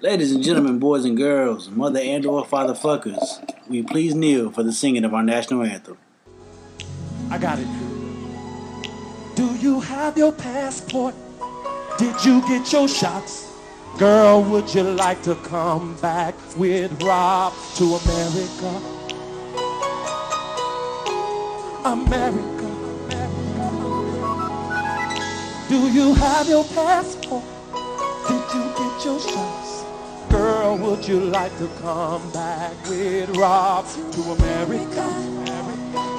Ladies and gentlemen, boys and girls, mother and or father fuckers, will you please kneel for the singing of our national anthem? I got it. Do you have your passport? Did you get your shots? Girl, would you like to come back with Rob to America? America, America. Do you have your passport? Did you get your shots? Would you like to come back with Rob to America?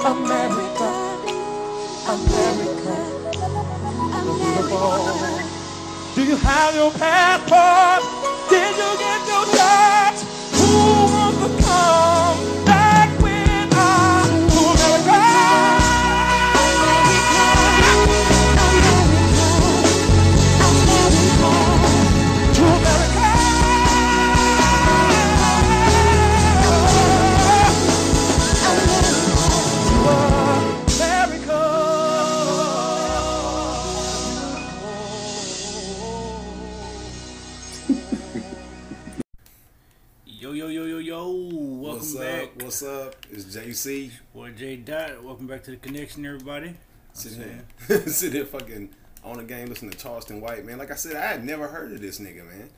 America, America, beautiful. Do you have your passport? Did you get your shots? What's up? It's JC. Boy J Dot, welcome back to the connection, everybody. Sitting here, sitting here fucking on the game listening to Charleston White, man. Like I said, I had never heard of this nigga, man.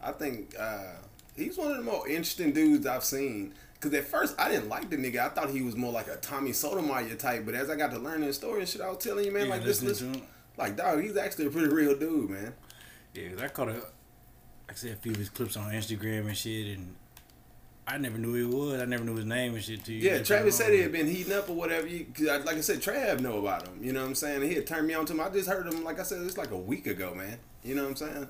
I think uh, he's one of the more interesting dudes I've seen. Cause at first I didn't like the nigga. I thought he was more like a Tommy Sotomayor type. But as I got to learn his story and shit, I was telling you, man, Yeah, like this, this, like dog, he's actually a pretty real dude, man. Yeah, 'cause I caught a, I said, a few of his clips on Instagram and shit, and I never knew who he was. I never knew his name and shit. Too. Yeah, Travis said he had been heating up or whatever. You, 'cause I- like I said, Trav know about him. You know what I'm saying? He had turned me on to him. I just heard him. Like I said, it's like a week ago, man. You know what I'm saying?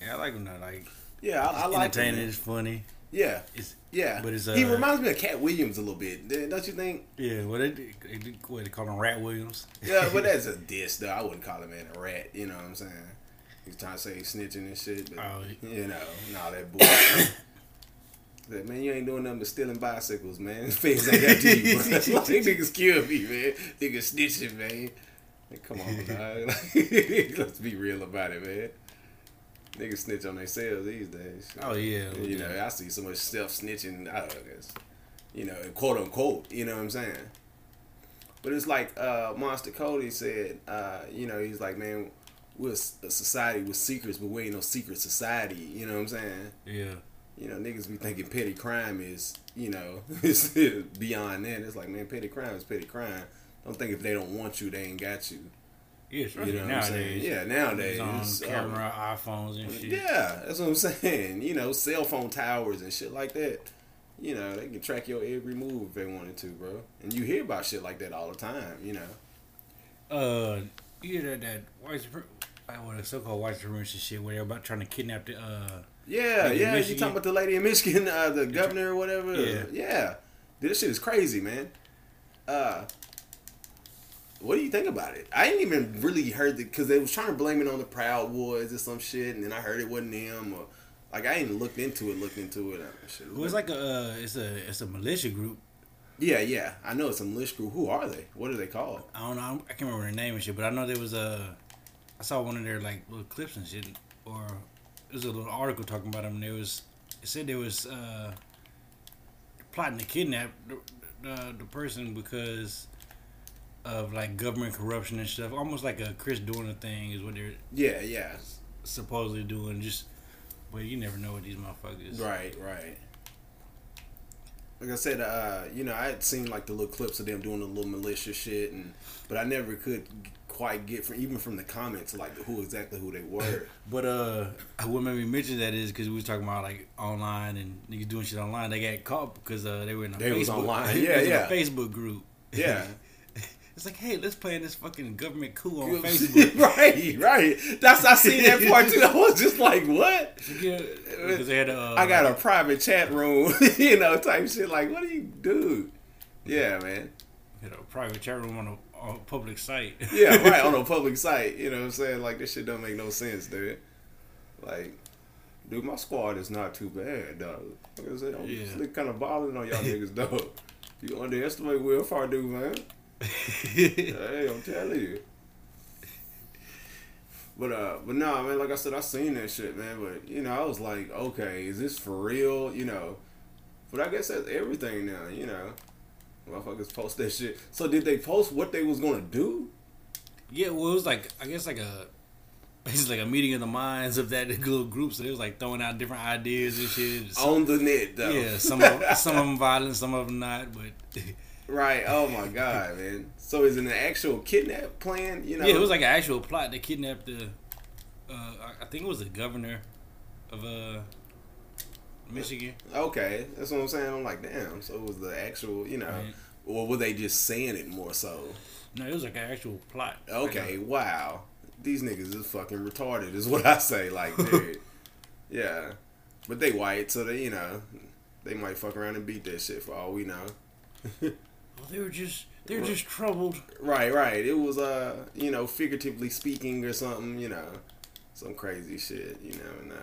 Yeah, I like him now. Like, Yeah, I, I like him. entertaining, it's funny. Yeah, It's yeah. But it's, he uh, reminds me of Katt Williams a little bit, don't you think? yeah. What they, they, they what they call him, Rat Williams. Yeah, but that's a diss, though. I wouldn't call him man a rat. You know what I'm saying? He's trying to say he's snitching and shit, but Oh, you know, nah, that bullshit. Man, you ain't doing nothing but stealing bicycles, man. Feds ain't got to you, bro. like, niggas kill me, man. Niggas snitching, man. Like, come on, dog. Let's be real about it, man. Niggas snitch on themselves these days. Oh yeah, You know, I see so much self snitching. I don't know, guess, you know, quote unquote. You know what I'm saying? But it's like uh, Monster Kody said. Uh, you know, he's like, man, we're a society with secrets, but we ain't no secret society. You know what I'm saying? yeah. You know, niggas be thinking petty crime is, you know, is beyond that. It's like, man, petty crime is petty crime. Don't think if they don't want you, they ain't got you. Yeah, especially You know nowadays. Yeah, nowadays. It's on um, camera, iPhones and shit. yeah, that's what I'm saying. You know, cell phone towers and shit like that. You know, they can track your every move if they wanted to, bro. And you hear about shit like that all the time. You know. Uh, you hear that that white what a so-called white supremacist shit where they're about trying to kidnap the uh Yeah, yeah. You talking about the lady in Michigan, uh, the governor or whatever? Yeah. yeah. Dude, this shit is crazy, man. Uh, what do you think about it? I ain't even really heard the because they was trying to blame it on the Proud Boys or some shit, and then I heard it wasn't them or like I ain't looked into it, looked into it. uh, Shit. Well, it's like a uh, it's a it's a militia group. Yeah, yeah. I know it's a militia group. Who are they? What are they called? I don't know. I can't remember their name and shit, but I know there was a. I saw one of their like little clips and shit, or it was a little article talking about them. And there was it said there was uh, plotting to kidnap the, the the person because of like government corruption and stuff. Almost like a Chris Dorner thing is what they're Yeah, yeah. supposedly doing. Just, but you never know what these motherfuckers. Right, right. Like I said, uh, you know, I had seen like the little clips of them doing the little militia shit, and but I never could quite get from even from the comments like who exactly who they were. But uh, what made me mention that is because we was talking about like online and niggas doing shit online. They got caught because uh, they were in a They Facebook. was online. they Yeah, was yeah. a Facebook group. Yeah. it's like, hey, let's play in this fucking government coup on Facebook. right, right. That's I seen that part too. I was just like, what? Yeah, because they had uh, I got a private chat room, you know, type shit. Like, what do you do? Yeah, man. had a private chat room on a, on a public site. Yeah, right on a public site. You know what I'm saying? Like this shit don't make no sense, dude. Like, dude, my squad is not too bad, dog. Like I said, I'm Yeah. kind of balling on y'all niggas, dog. You underestimate Will Far, Fardu, man. hey, I'm telling you. But uh, but no, man. Like I said, I seen that shit, man. But you know, I was like, okay, is this for real? You know. But I guess that's everything now. You know, motherfuckers post that shit. So did they post what they was gonna do? Yeah, well, it was like I guess like a basically like a meeting of the minds of that little group. So they was like throwing out different ideas and shit. So, On the net, though. yeah, some of some of them violent, some of them not. But right. Oh my god, man. So is it an actual kidnap plan? You know. yeah, it was like an actual plot. to kidnap the, uh, I- I think it was the governor of uh, Michigan. Okay, that's what I'm saying. I'm like, damn. So it was the actual, you know, Right. or were they just saying it more so? No, it was like an actual plot. Okay, wow. These niggas is fucking retarded, is what I say. Like, dude, yeah. But they white, so they, you know, they might fuck around and beat that shit for all we know. Well, they were just they were just troubled. Right, right. It was, uh, you know, figuratively speaking or something, you know, some crazy shit. You never know.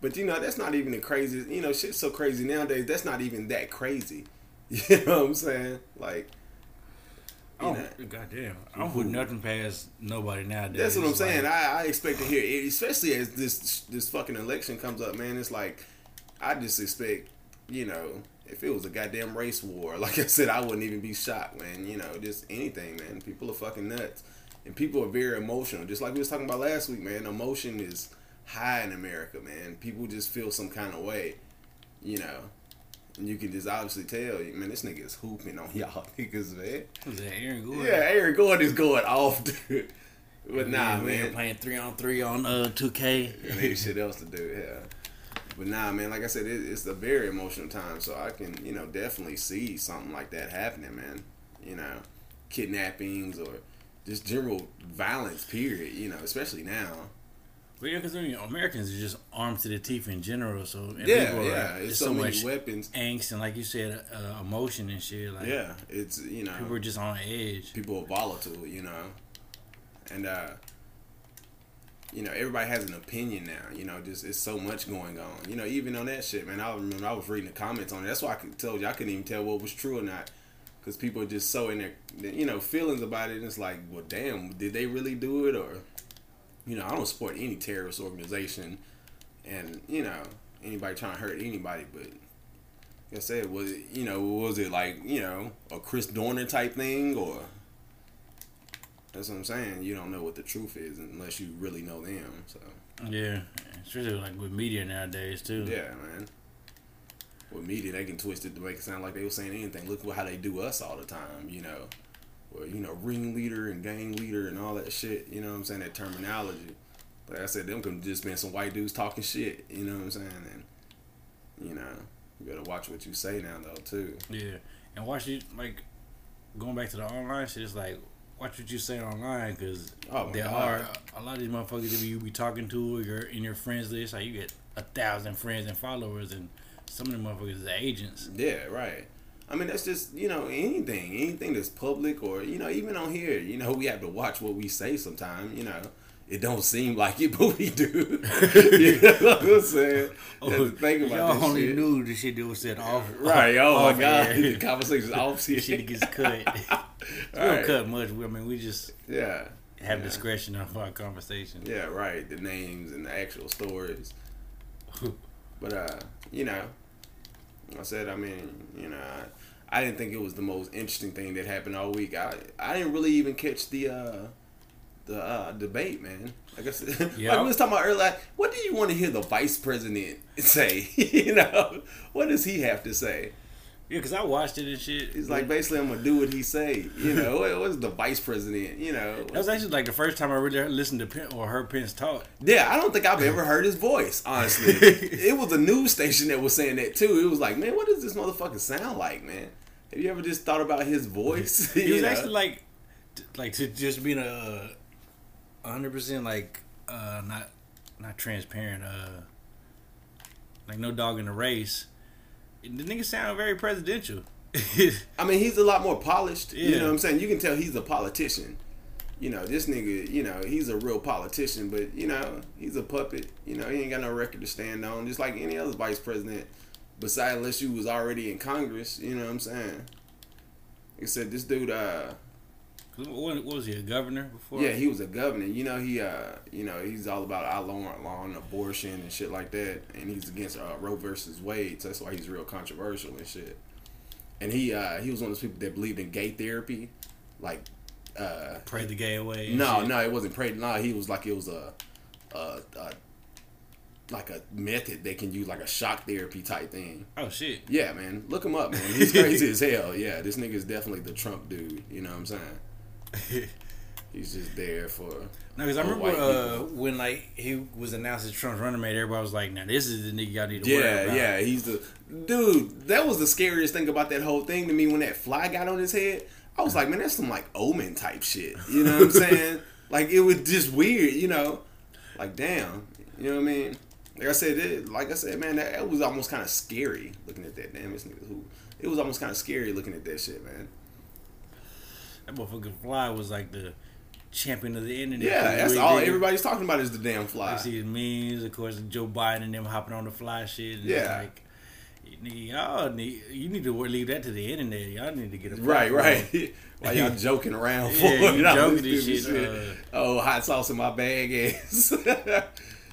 But you know, that's not even the craziest. You know, shit's so crazy nowadays. That's not even that crazy. You know what I'm saying? Like, you Oh, know, goddamn! I don't put nothing past nobody nowadays. That's what I'm saying. like- I, I expect to hear, it, especially as this this fucking election comes up, man. It's like I just expect, you know, if it was a goddamn race war, like I said, I wouldn't even be shocked, man. You know, just anything, man. People are fucking nuts, and people are very emotional. Just like we was talking about last week, man. Emotion is high in America, man. People just feel some kind of way, you know. And you can just obviously tell, man, this nigga is hooping on y'all niggas, man. That Aaron Gordon? Yeah, Aaron Gordon is going off, dude. But nah, we man. playing three on three on uh two K. ain't shit else to do. Yeah. But nah, man, like I said, it, it's a very emotional time, so I can, you know, definitely see something like that happening, man. You know, kidnappings or just general violence, period. You know, especially now. But yeah, because I mean, Americans are just armed to the teeth in general. So and Yeah, people are- yeah. It's so, so many much weapons. angst and like you said, uh, emotion and shit. Like Yeah, it's you know, people are just on edge. people are volatile, you know, and uh, you know, everybody has an opinion now. You know, just it's so much going on. You know, even on that shit, man. I remember I was reading the comments on it. That's why I could tell you I couldn't even tell what was true or not, because people are just so in their, you know, feelings about it. And it's like, well, damn, did they really do it or, you know, I don't support any terrorist organization, and you know, anybody trying to hurt anybody, but. Like I said, was it, you know, was it like, you know, a Chris Dorner type thing or that's what I'm saying. You don't know what the truth is unless you really know them. So Yeah, especially like with media nowadays too. yeah, man. With media, they can twist it to make it sound like they were saying anything. Look how they do us all the time. You know, well, you know, ringleader and gang leader and all that shit. You know what I'm saying? That terminology. Like I said, them could just been some white dudes talking shit. You know what I'm saying? And you know, you gotta watch what you say now, though, too. Yeah, and watch it like going back to the online shit. It's like watch what you say online because Oh there God. are a lot of these motherfuckers that you be talking to or you're in your friends list. Like you get a thousand friends and followers, and some of them motherfuckers are agents. Yeah, right. I mean, that's just you know anything, anything that's public or you know even on here, you know we have to watch what we say sometimes. You know, it don't seem like it, but we do. you know what I'm saying? To think about y'all only shit. knew the shit that was said off. Right. Oh off my god, air. the conversation's off here. shit gets cut. we Right. don't cut much. I mean, we just Yeah. have Yeah. discretion of our conversation. Yeah, right. The names and the actual stories. But uh, you know, I said, I mean, you know, I, didn't think it was the most interesting thing that happened all week. I I didn't really even catch the uh the uh debate, man. I guess Yeah. like we was talking about earlier. Like, what do you want to hear the vice president say? you know, what does he have to say? Yeah, because I watched it and shit. He's like, basically, I'm gonna do what he say. You know, what, what's the vice president? You know, that was actually like the first time I really listened to Penn or heard Pence talk. Yeah, I don't think I've ever heard his voice, honestly. it was a news station that was saying that too. It was like, man, what does this motherfucker sound like, man? Have you ever just thought about his voice? He was know? actually like, like to just being a hundred percent like uh not not transparent. Uh, like no dog in the race. The nigga sound very presidential. I mean, he's a lot more polished. You know what I'm saying? You can tell he's a politician. You know, this nigga, you know, he's a real politician, but, you know, he's a puppet. You know, he ain't got no record to stand on, just like any other vice president, besides unless you was already in Congress. You know what I'm saying? Said, this dude, uh, What, was he a governor before? Yeah, he was a governor. You know, he uh, you know, he's all about outlawing abortion and shit like that, and he's against uh, Roe versus Wade. So that's why he's real controversial and shit. And he uh, he was one of those people that believed in gay therapy, like uh, pray the gay away. and no, shit. no, it wasn't pray. No, he was like it was a, a, a like a method they can use, like a shock therapy type thing. Oh shit. Yeah, man, look him up, man. He's crazy as hell. Yeah, this nigga is definitely the Trump dude. You know what I'm saying? He's just there for. No, because I remember uh, when like he was announced as Trump's running mate, everybody was like, "Now this is the nigga y'all need to worry Yeah, yeah, he's the dude. That was the scariest thing about that whole thing to me when that fly got on his head. I was like, man, that's some like omen type shit. You know what I'm saying? like it was just weird. You know, like damn. You know what I mean? Like I said, it, like I said, man, that, that was almost kind of scary looking at that. Damn, this nigga who. It was almost kind of scary looking at that shit, man. That motherfucker fly was like the champion of the internet. Yeah, that's really all did- everybody's talking about is the damn I fly. see his memes, of course, Joe Biden and them hopping on the fly shit. And Yeah. Like, y'all need, you need to leave that to the internet. Y'all need to get a Right, platform. right. While y'all joking around for Yeah, it, you all joking this and stupid shit, uh, oh, hot sauce in my bag ass.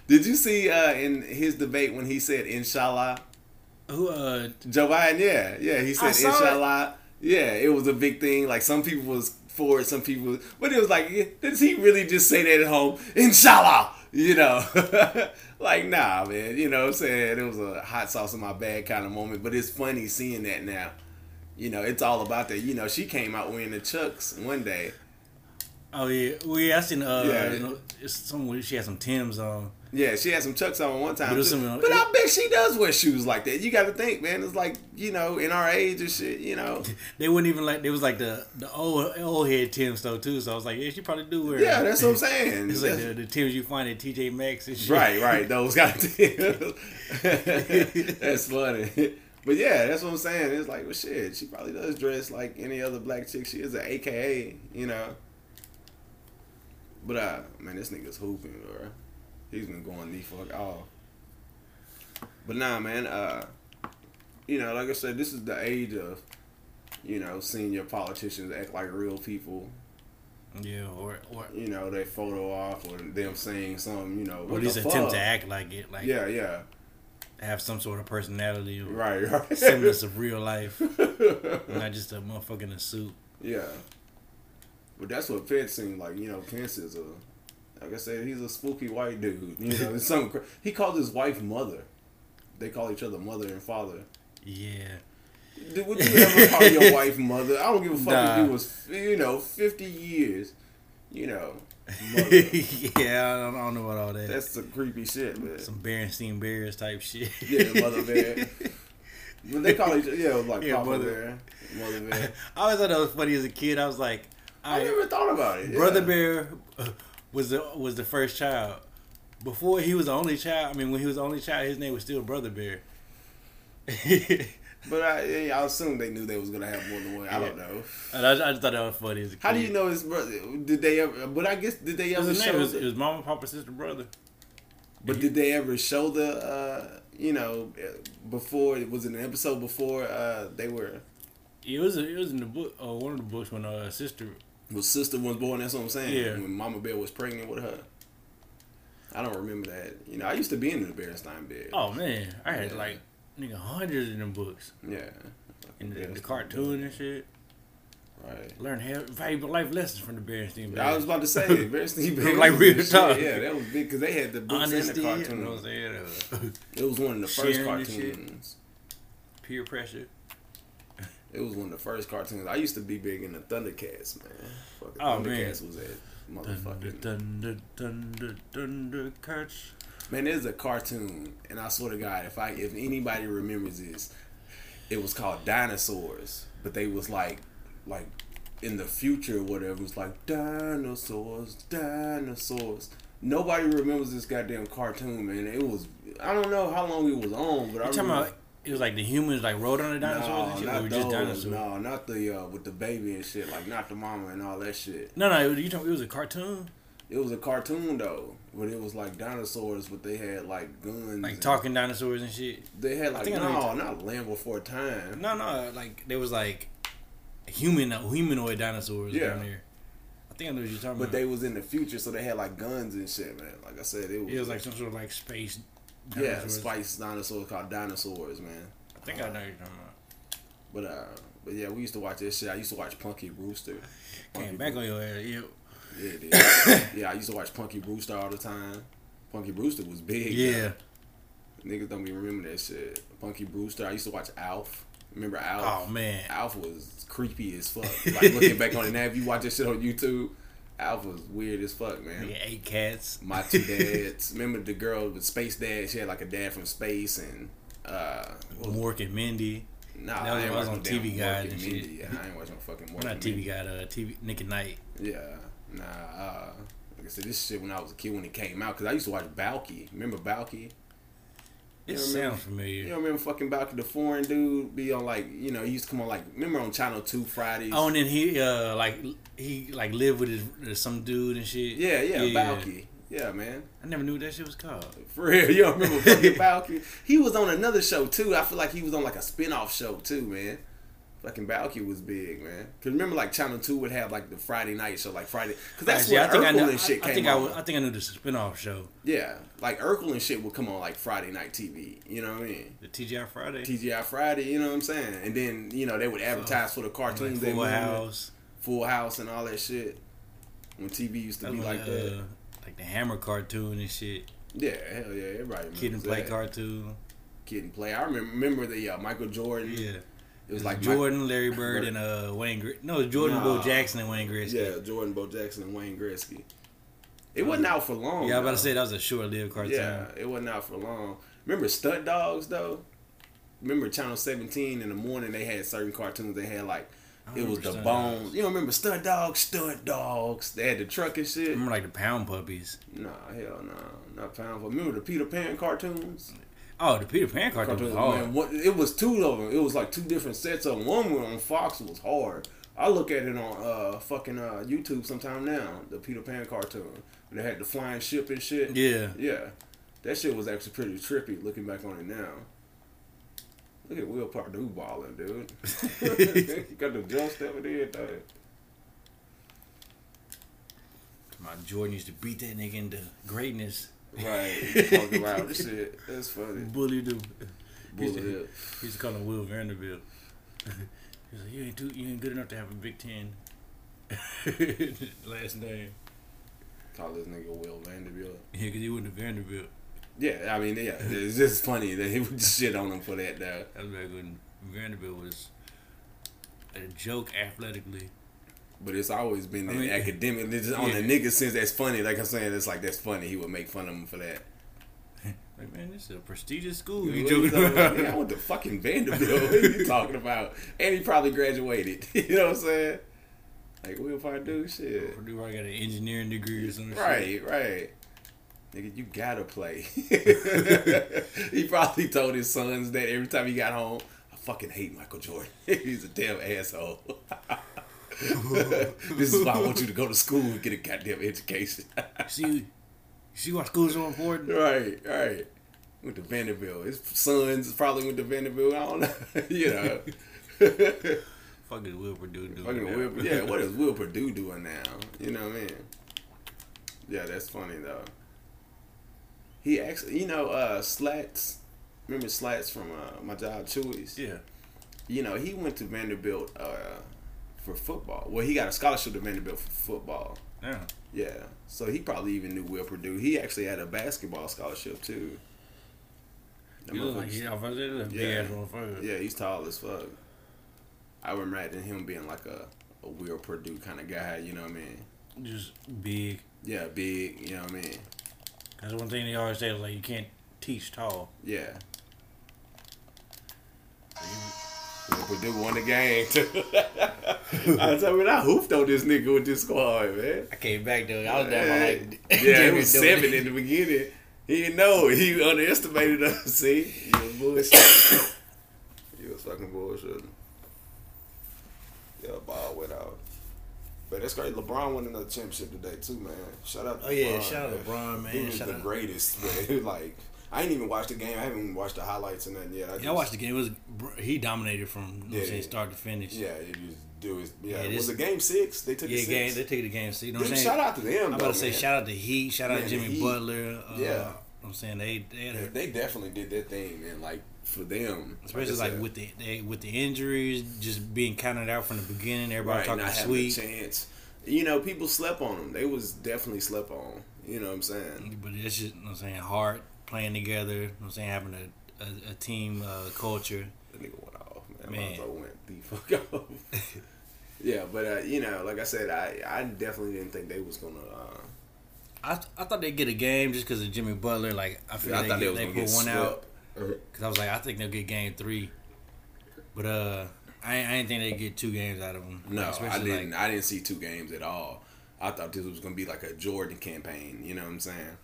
Did you see uh, in his debate when he said inshallah? Who, uh, Joe Biden, yeah, yeah, he I said inshallah. it. Yeah, it was a big thing. Like some people was for it, some people, but it was like, does he really just say that at home? Inshallah, you know, like nah, man. You know, what I'm saying it was a hot sauce in my bag kind of moment. But it's funny seeing that now. You know, it's all about that. You know, she came out wearing the chucks one day. oh yeah, well, yeah, I seen, uh, Yeah. you know, it's some, she had some Tim's on. Yeah, she had some chucks on one time. But some- But I bet she does wear shoes like that. You got to think, man. It's like you know, in our age and shit. You know. They wouldn't even like, it was like the, the old, old head Tim's though, too. So I was like, yeah, she probably do wear Yeah, that's what I'm saying. It's like the, the Tim's you find at TJ Maxx and shit. Right, right. Those of That's funny. But yeah, that's what I'm saying. It's like, well, shit. She probably does dress like any other black chick. She is an AKA, you know. But uh, man, this nigga's hooping, bro. He's been going the fuck off. But nah, man. Uh, you know, like I said, this is the age of, you know, seeing your politicians act like real people. Yeah, or, or, You know, they photo off or them saying something. You know, or at least attempt to act like it. Like, Yeah, yeah. have some sort of personality or Right, right. semblance of real life. not just a motherfucker in a suit. Yeah. But that's what Pence seemed like. You know, Pence is a, like I said, he's a spooky white dude. You know, it's something. Cra- he called his wife mother. They call each other mother and father. Yeah. Dude, would you ever call your wife mother? I don't give a fuck Nah. if was, you know, fifty years. You know, yeah, I don't, I don't know about all that. that's some creepy shit, man. some Berenstein Bears type shit. Yeah, mother bear. But they call each other, yeah, it was like Yeah, Papa mother- bear, mother bear. I always thought that was funny as a kid. I was like, I I, never thought about it. Brother yeah. Bear was the was the first child. Before he was the only child, I mean, when he was the only child, his name was still Brother Bear. But I, I assume they knew they was gonna have more than one. I don't know. And I, I just thought that was funny as a kid. How do you know his brother? Did they ever? But I guess did they ever his name. was, the- it was mama, papa, sister, brother. but did they ever show the? uh You know, before it was in an episode before uh they were. It was it was in the book, uh, one of the books when uh sister. Was sister was born? That's what I'm saying. Yeah. When Mama Bear was pregnant with her. I don't remember that. You know, I used to be in the Berenstein bed. Oh man, I had Yeah. like nigga hundreds of them books Yeah. and the, the cartoon and shit. Right. Learn valuable life lessons from the Berenstein Bears. I was about to say Berenstein Bears. Like real talk. Yeah, that was big because they had the books honesty. and You the know cartoons. saying? Uh, It was one of the first Sharing cartoons. peer pressure. It was one of the first cartoons. I used to be big in the Thundercats, man. Fucking Oh, man. Thundercats was at Thunder, motherfucking. thunder, thunder, thunder, catch. Man, there's a cartoon, and I swear to God, if I if anybody remembers this, it was called Dinosaurs, but they was like like in the future or whatever. It was like dinosaurs, dinosaurs. Nobody remembers this goddamn cartoon, man. It was I don't know how long it was on, but I You talking remember. about it was like the humans like rode on the dinosaurs and shit, or not were just dinosaurs? No, not the uh, with the baby and shit. Like not the mama and all that shit. No, no, it was, you talking, it was a cartoon, It was a cartoon though, but it was like dinosaurs, but they had like guns. like talking dinosaurs and shit. They had like think I know no, not Land Before Time. No, no, like there was like human humanoid dinosaurs Yeah. down there. I think I know what you're talking But about. But they was in the future, so they had like guns and shit, man. Like I said, it was, it was like some sort of like space. Yeah, dinosaurs. spice dinosaurs called dinosaurs, man. I think I know you're talking about. But uh, but yeah, we used to watch this shit. I used to watch Punky Brewster. Punky Came back on your ass. Yeah. Yeah, it is. yeah, I used to watch Punky Brewster all the time. Punky Brewster was big. Yeah. though. niggas don't even remember that shit. Punky Brewster. I used to watch Alf. Remember Alf? Oh man. Alf was creepy as fuck. Like looking back on it now, if you watch that shit on YouTube, Alf was weird as fuck, man. Nigga, eight cats. My two dads. Remember the girl with space dad? She had like a dad from space and uh, Mork and Mindy. nah, that was- I ain't I was on no TV Guide and and Mindy. shit. I ain't watching no fucking Mork Not TV guy. Uh, TV Nick and Night. Yeah, nah. Uh, like I said, this shit when I was a kid when it came out because I used to watch Balki. Remember Balki? It You remember- sounds familiar. You don't remember fucking Balki, the foreign dude, be on like you know he used to come on like remember on Channel Two Fridays. Oh, and then he uh like he like lived with his some dude and shit. yeah, yeah, Balki. Yeah, man. I never knew what that shit was called. For real, you don't remember fucking Balki? He was on another show too. I feel like he was on like a spin-off show too, man. Fucking Balki was big, man. Cause remember, like Channel Two would have like the Friday night show, like Friday, cause that's Yeah, where I think I Urkel know. and shit I, I came think I, on. would- I think I knew the spinoff show, yeah, like Urkel and shit would come on like Friday night TV. You know what I mean? the TGI Friday, TGI Friday. You know what I'm saying? And then you know they would advertise for the cartoons. they Full wanted. House. Full House, and all that shit. When TV used to be like uh, that. like the Hammer cartoon and shit. Yeah, hell yeah, everybody. Kid and Play that. cartoon. Kid and Play. I remember, remember the uh, Michael Jordan. Yeah, It was like Mike- Jordan, Larry Bird, and uh Wayne. Gre- no, it was Jordan, Nah. Bo Jackson, and Wayne Gretzky. Yeah, Jordan, Bo Jackson, and Wayne Gretzky. It wasn't out for long. Yeah, I was about to say that was a short-lived cartoon. Yeah, it wasn't out for long. Remember Stunt Dogs though? Remember Channel 17 in the morning they had certain cartoons they had like it was the Stunt bones. Dogs. You don't remember Stunt Dogs? Stunt Dogs. They had the truck and shit. I remember like the Pound Puppies. Nah, hell no, not powerful. Remember the Peter Pan cartoons? Oh, the Peter Pan cartoon was hard. man, what, it was two of them. It was like two different sets of them. One on Fox was hard. I look at it on uh fucking uh YouTube sometime now. The Peter Pan cartoon. They had the flying ship and shit. Yeah, Yeah, that shit was actually pretty trippy. Looking back on it now. Look at Will Perdue balling, dude. got the jump step and everything. my Jordan used to beat that nigga into greatness. Right, talking about this shit. That's funny. Bully the. He used, Bullet to, hip. he used to call him Will Vanderbilt. He's like, you ain't too, you ain't good enough to have a Big Ten. Last name. Call this nigga Will Vanderbilt. Yeah, because he went to Vanderbilt. Yeah, I mean, yeah, it's just funny that he would shit on him for that, though. That was back when Vanderbilt was a joke athletically. But it's always been I mean, academic. It's just on the yeah. nigga sense that's funny. Like I'm saying, it's like that's funny. He would make fun of him for that. Like, man, this is a prestigious school. You joking about? I went to fucking Vanderbilt. What are you talking about? And he probably graduated. you know what I'm saying? Like we'll probably do shit. Perdue probably got an engineering degree or something. Right, right. Nigga, you gotta play. he probably told his sons that every time he got home. I fucking hate Michael Jordan. He's a damn asshole. this is why I want you to go to school and get a goddamn education. See, see why school's so important? right, right. Went to Vanderbilt. His sons probably went to Vanderbilt. I don't know. you know. Fuck is Will Perdue doing? Fucking now? Will, yeah, what is Will Perdue doing now? You know what I mean? Yeah, that's funny though. He actually, you know, uh, Slats. Remember Slats from uh, my job, Chewy's? Yeah. You know, he went to Vanderbilt uh, for football. Well, he got a scholarship to Vanderbilt for football. Yeah. Yeah, so he probably even knew Will Perdue. He actually had a basketball scholarship too. That look like he off of big Yeah. ass motherfucker. yeah, he's tall as fuck. I would imagine him being like a, a Will Perdue kind of guy, you know what I mean? Just big. Yeah, big, you know what I mean? That's one thing they always say is like you can't teach tall. Yeah. Perdue won the game too. I tell you, I hooped on this nigga with this squad, man. I came back though. I was down by like yeah, it was seven in the beginning. He didn't know. He underestimated us. See, he was bullshit. he was fucking bullshit. Yeah, ball went out. But that's great. LeBron won another championship today too, man. Shout out. To Oh yeah, LeBron, shout out. LeBron, man. He was Shout the out- greatest, man. like, I ain't even watched the game. I haven't even watched the highlights and nothing yet. I, Yeah, I watched the game. It was he dominated from you know what I'm Yeah, start to finish. Yeah, it just do it. Yeah, Yeah, was it game six? They took Yeah, it game. They take the game. See, you know what I'm saying? shout out to them. I'm about though, to say man. shout out to Heat. Shout out Man, Jimmy Heat. Butler. Uh, Yeah. I'm saying they they They definitely did their thing, man. Like for them, especially I like with the they, with the injuries, just being counted out from the beginning. Everybody right, talking not having sweet, a chance. You know, people slept on them. They was definitely slept on. You know what I'm saying? but it's just you know what I'm saying hard playing together. You know what I'm saying having a a, a team uh, culture. The nigga went off, man. Man. Lonzo went the fuck off. yeah, but uh, you know, like I said, I I definitely didn't think they was gonna. Uh, I I thought they'd get a game just because of Jimmy Butler. Like I feel I they, they they put get one out. Uh-huh. because I was like I think they'll get game three. But uh, I I didn't think they'd get two games out of them. No, I didn't. Like, I didn't see two games at all. I thought this was gonna be like a Jordan campaign. You know what I'm saying?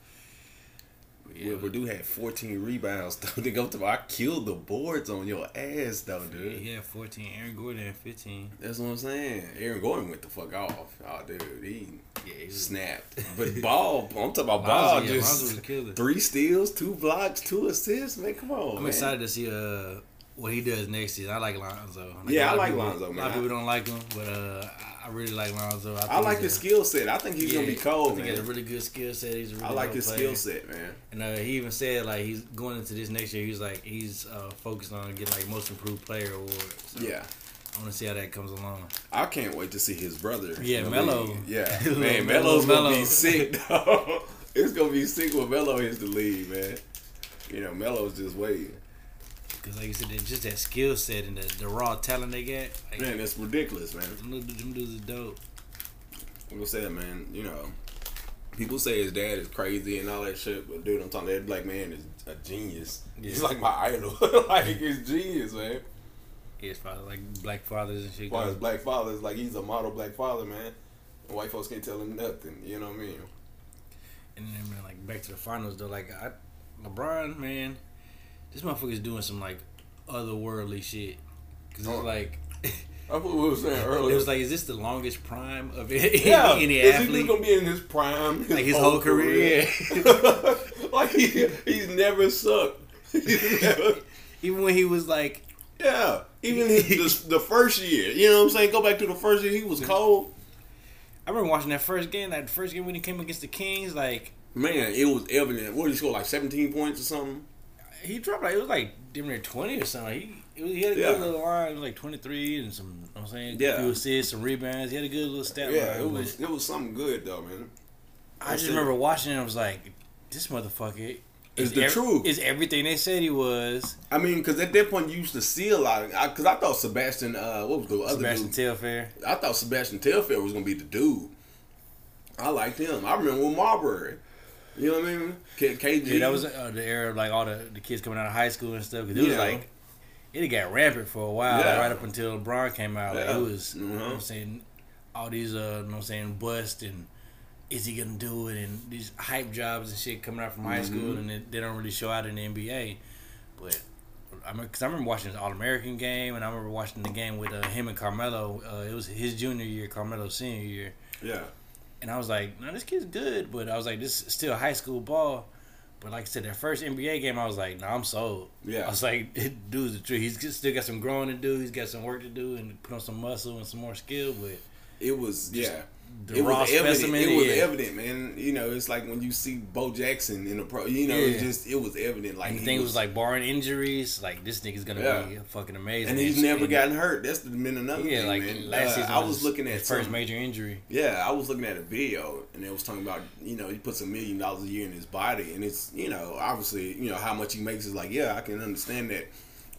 Yeah, Yeah, Perdue had 14 rebounds. Though they go to, I killed the boards on your ass, though, dude. he had 14. Aaron Gordon had 15. That's what I'm saying. Aaron Gordon went the fuck off. Oh, dude, he Yeah, he snapped. But ball, I'm talking about ball. yeah, Lonzo just three steals, two blocks, two assists. Man, come on. I'm man. excited to see uh what he does next season. I like Lonzo. Yeah, I like people- Lonzo, A lot of people don't like him, but uh, I- I really like Lonzo. think I like his skill set. I think he's yeah, gonna be I cold, think he has a really good skill set. He's a really I like his player. skill set, man. And uh, he even said like he's going into this next year. He's like he's uh, focused on getting like most improved player award. So Yeah. I want to see how that comes along. I can't wait to see his brother. Yeah, Melo. Yeah, man, Melo, Melo's gonna be sick. Dog. it's gonna be sick when Melo hits the lead, man. You know, Melo's just waiting. Because like you said, just that skill set and the, the raw talent they got. Like, Man, that's ridiculous, man. them, dudes is dope. Like I said, man, you know, people say his dad is crazy and all that shit, but dude, I'm talking that black man is a genius. He's like my idol. like he's genius, man. Yeah, it's probably like black fathers and shit. His black fathers, like he's a model black father, man. And white folks can't tell him nothing. You know what I mean? And then man, like back to the finals though, like I, LeBron, man, this motherfucker's doing some like otherworldly shit. Cause it's Oh. like That's what we were saying earlier. it was like, is this the longest prime of any, yeah, any is he athlete? just gonna be in his prime, like his whole career. like he, he's never sucked. He's never- Even when he was like, yeah, even his, the, the first year, you know what I'm saying? Go back to the first year, he was mm-hmm. cold. I remember watching that first game, that first game when he came against the Kings, like Man, it was evident. What did he score? Like 17 points or something? He dropped like it was like damn near twenty or something. He it was, he had a Yeah. good little line, it was like twenty three and some. You know what I'm saying, Yeah. few assists, some rebounds. He had a good little stat Yeah, line. it was it was something good though, man. I just remember watching it. I was like, this motherfucker It's is the truth. Is everything they said he was. I mean, because at that point you used to see a lot. Because I, thought Sebastian, uh, what was the other Sebastian dude? Telfair. I thought Sebastian Telfair was gonna be the dude. I liked him. I remember with Marbury. You know what I mean? K- KG. Yeah, that was uh, the era of like all the, the kids coming out of high school and stuff. Cause it was Yeah. like it got rampant for a while, like, Yeah. right up until LeBron came out. Like it was, you know what Mhm. I'm saying, all these, uh, you know what I'm saying, bust and is he gonna do it and these hype jobs and shit coming out from high Mm-hmm. school and they, they don't really show out in the NBA. But I mean, cause I remember watching the All American game and I remember watching the game with uh, him and Carmelo. Uh, it was his junior year, Carmelo's senior year. yeah. And I was like, no, this kid's good, but I was like, this is still high school ball. But like I said, that first NBA game, I was like, no, I'm sold. Yeah. I was like, dude's the truth. He's still got some growing to do. He's got some work to do and put on some muscle and some more skill. But It was yeah. The it raw was evident. specimen, It was yeah. evident, man. You know, it's like when you see Bo Jackson in the pro. You know, Yeah. it just it was evident. Like the he thing was like, barring injuries, like this nigga's gonna Yeah. be fucking amazing. and he's And- never gotten hurt. That's been another Yeah, thing, like man. last Uh, season, I was looking at his first major injury. Yeah, I was looking at a video and it was talking about you know he puts a million dollars a year in his body and it's you know obviously you know how much he makes is like yeah I can understand that,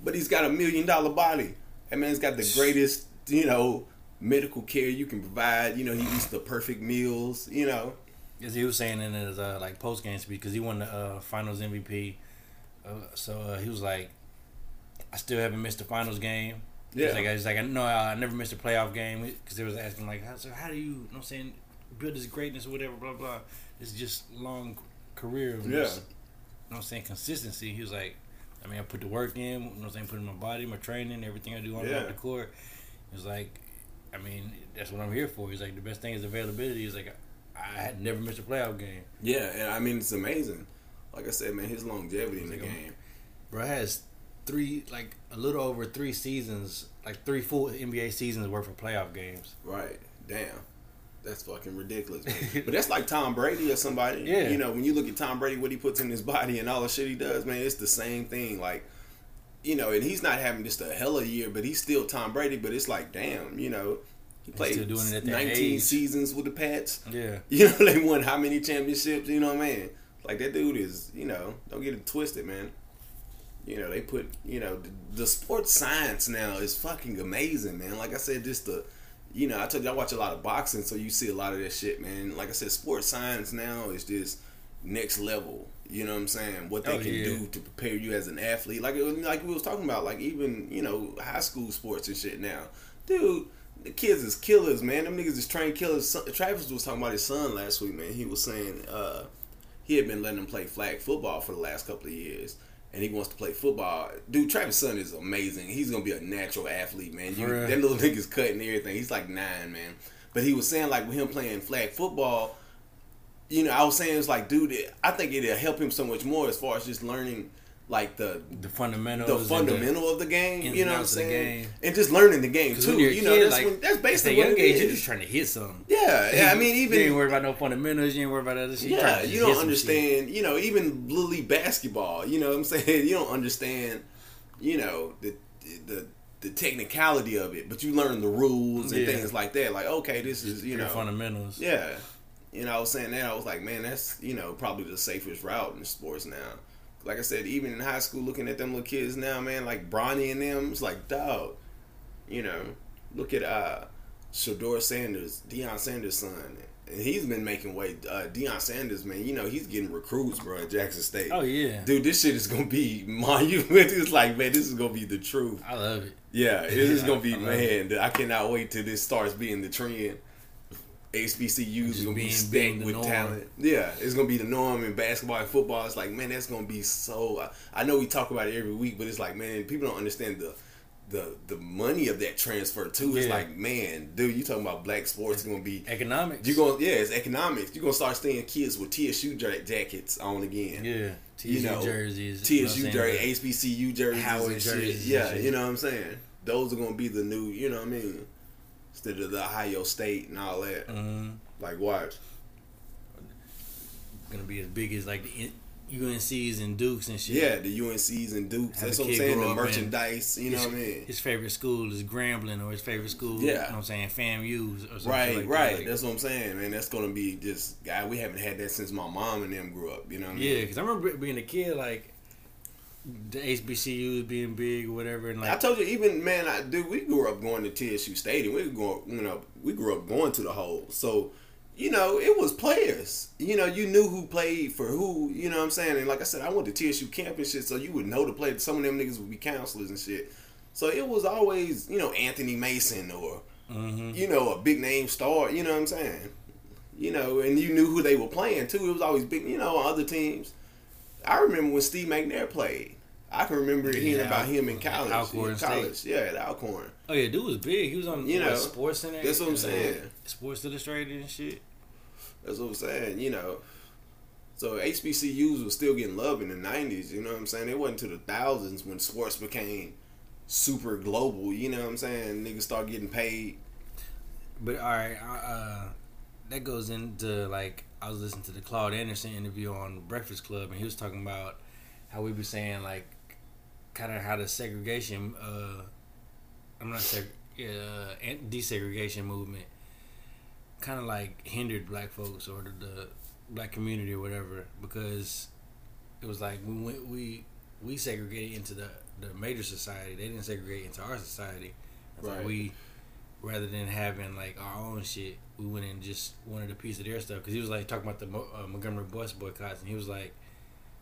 but he's got a million dollar body. That man's got the greatest you know medical care you can provide. You know he eats the perfect meals. You know As he was saying in his uh, like post game speech, because he won the uh, Finals MVP. Uh, so uh, he was like, "I still haven't missed a Finals game." Yeah. He's like, he's like, no, I never missed a playoff game because they was asking like, how, so how do you, you know what I'm saying, build this greatness or whatever, blah blah. It's just long career. Of Yeah. you know what I'm saying, consistency. He was like, I mean, I put the work in. You know what I'm saying, putting my body, my training, everything I do on Yeah. the court. He was like, I mean, that's what I'm here for. He's like, the best thing is availability. He's like, I had never missed a playoff game. yeah and I mean it's amazing. like I said, man, his longevity in the Like, game. Bro has three, like a little over three seasons, like three full NBA seasons worth of playoff games. Right. Damn. That's fucking ridiculous. But that's like Tom Brady or somebody. Yeah. You know, when you look at Tom Brady, what he puts in his body and all the shit he does, man, it's the same thing. Like, you know, and he's not having just a hell of a year, but he's still Tom Brady. But it's like, damn, you know, he played still doing it at 19 age. seasons with the Pats. Yeah. You know, they won how many championships? You know what I mean? Like that dude is, you know, don't get it twisted, man. You know, they put, you know, the, the sports science now is fucking amazing, man. Like I said, just the, you know, I told you I watch a lot of boxing, so you see a lot of that shit, man. Like I said, sports science now is just next level. You know what I'm saying? What they Oh, can yeah. do to prepare you as an athlete. Like it was, like we was talking about, like even you know high school sports and shit. Now, dude, the kids is killers, man. Them niggas is trained killers. Travis was talking about his son last week, man. He was saying uh, he had been letting him play flag football for the last couple of years. And he wants to play football. Dude, Travis' son is amazing. He's gonna be a natural athlete, man. You, real? that little nigga's cutting everything. He's like nine, man. But he was saying like with him playing flag football, you know, I was saying it's like, dude, it, I think it'll help him so much more as far as just learning like the The fundamentals. the fundamental of the game. You know what I'm the saying? And just learning the game too. know, kid, that's like, when, that's basically what young age, you're just trying to hit something. Yeah, yeah. I mean, you even ain't worried about no fundamentals. You ain't worried about other shit. Yeah, you don't hit some shit. understand. You know, even little league basketball. You know what I'm saying? You don't understand. You know the the the technicality of it, but you learn the rules and Yeah. things like that. Like, okay, this is you know fundamentals. Yeah. You know, I was saying that I was like, man, that's you know probably the safest route in sports now. Like I said, even in high school, looking at them little kids now, man, like Bronny and them, it's like, dog. You know, look at uh, Shedeur Sanders, Deion Sanders' son, and he's been making way. Uh, Deion Sanders, man, you know he's getting recruits, bro, at Jackson State. Oh yeah, Dude, this shit is gonna be monumental. It's like, man, this is gonna be the truth. I love it. Yeah, it is gonna be I man. I cannot wait till this starts being the trend. HBCUs gonna be stacked with talent. Yeah, it's gonna be the norm in basketball and football. It's like, man, that's gonna be so. I, I know we talk about it every week, but it's like, man, people don't understand the the the money of that transfer too. It's Yeah. like, man, dude, you talking about black sports? It's gonna be Economics. you going yeah, it's economics. You're gonna start seeing kids with TSU ja- jackets on again. yeah. TSU You know, jerseys. you TSU jerseys. HBCU jerseys, Howard jerseys Yeah, you know what I'm saying. Those are gonna be the new. You know what I mean. Of the Ohio State and all that. Mhm. Like, watch. Gonna be as big as like the UNC's and Dukes and shit. Yeah, the UNCs and Dukes. Have That's what I'm saying. The merchandise. You know his, what I mean. His favorite school is Grambling, or his favorite school. Yeah. You know what I'm saying? FAMU or something. Right, like right. That. Like, That's what I'm saying, man. That's gonna be just guy. We haven't had that since my mom and them grew up. You know what I mean? yeah, because I remember being a kid, like the HBCUs being big or whatever, and like I told you, even man, I dude, we grew up going to TSU Stadium. We grew up, you know, we grew up going to the hole. So, you know, it was players. You know, you knew who played for who. You know what I'm saying? And like I said, I went to TSU camp and shit, so you would know the players. Some of them niggas would be counselors and shit. So it was always, you know, Anthony Mason or, mhm. you know, a big name star. You know what I'm saying? You know, and you knew who they were playing too. It was always big, you know, other teams. I remember when Steve McNair played. I can remember hearing about him in college. Alcorn in State. yeah, at Alcorn. oh yeah, dude was big. He was on You what, know, Sports Center. that's what I'm saying. Sports Illustrated and shit. That's what I'm saying. You know, so HBCUs was still getting love in the '90s. You know what I'm saying? It wasn't to the thousands when sports became super global. You know what I'm saying? Niggas start getting paid. But all right, uh, that goes into like I was listening to the Claud Anderson interview on Breakfast Club, and he was talking about how we were saying like kind of how the segregation, uh, I'm not seg, uh, desegregation movement, kind of like hindered black folks or the, the black community or whatever because it was like we went we we segregated into the the major society. They didn't segregate into our society. It's like Right. we rather than having like our own shit, we went and just wanted a piece of their stuff. Because he was like talking about the Mo- uh, Montgomery bus boycotts, and he was like,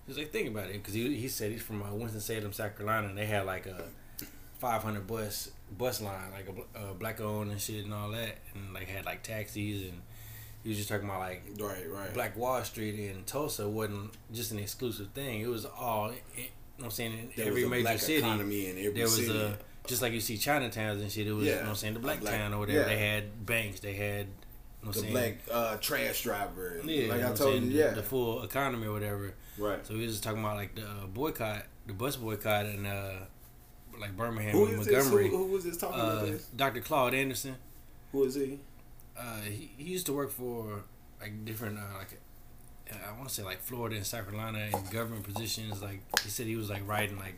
he was like, think about it, because he he said he's from uh, Winston Salem, South Carolina, and they had like a 500 bus bus line, like a, bl- uh, black owned and shit and all that, and like had like taxis, and he was just talking about like Right, right. Black Wall Street in Tulsa wasn't just an exclusive thing. It was all, you know what I'm saying, in There every a major city economy in every there was city. a just like you see Chinatowns and shit. It was you know what I'm saying the a Black, black- Town or whatever. yeah. They had banks. They had the I'm saying? black uh, trash driver. yeah, like I told I'm you, yeah, the full economy or whatever. right. So we was just talking about like the uh, boycott, the bus boycott, and uh, like Birmingham Who and is this? Who, who was this talking about Uh, this? Dr. Claud Anderson. Who is he? Uh, he, he used to work for like different uh, like I want to say like Florida and South Carolina in government positions. Like he said, he was like writing like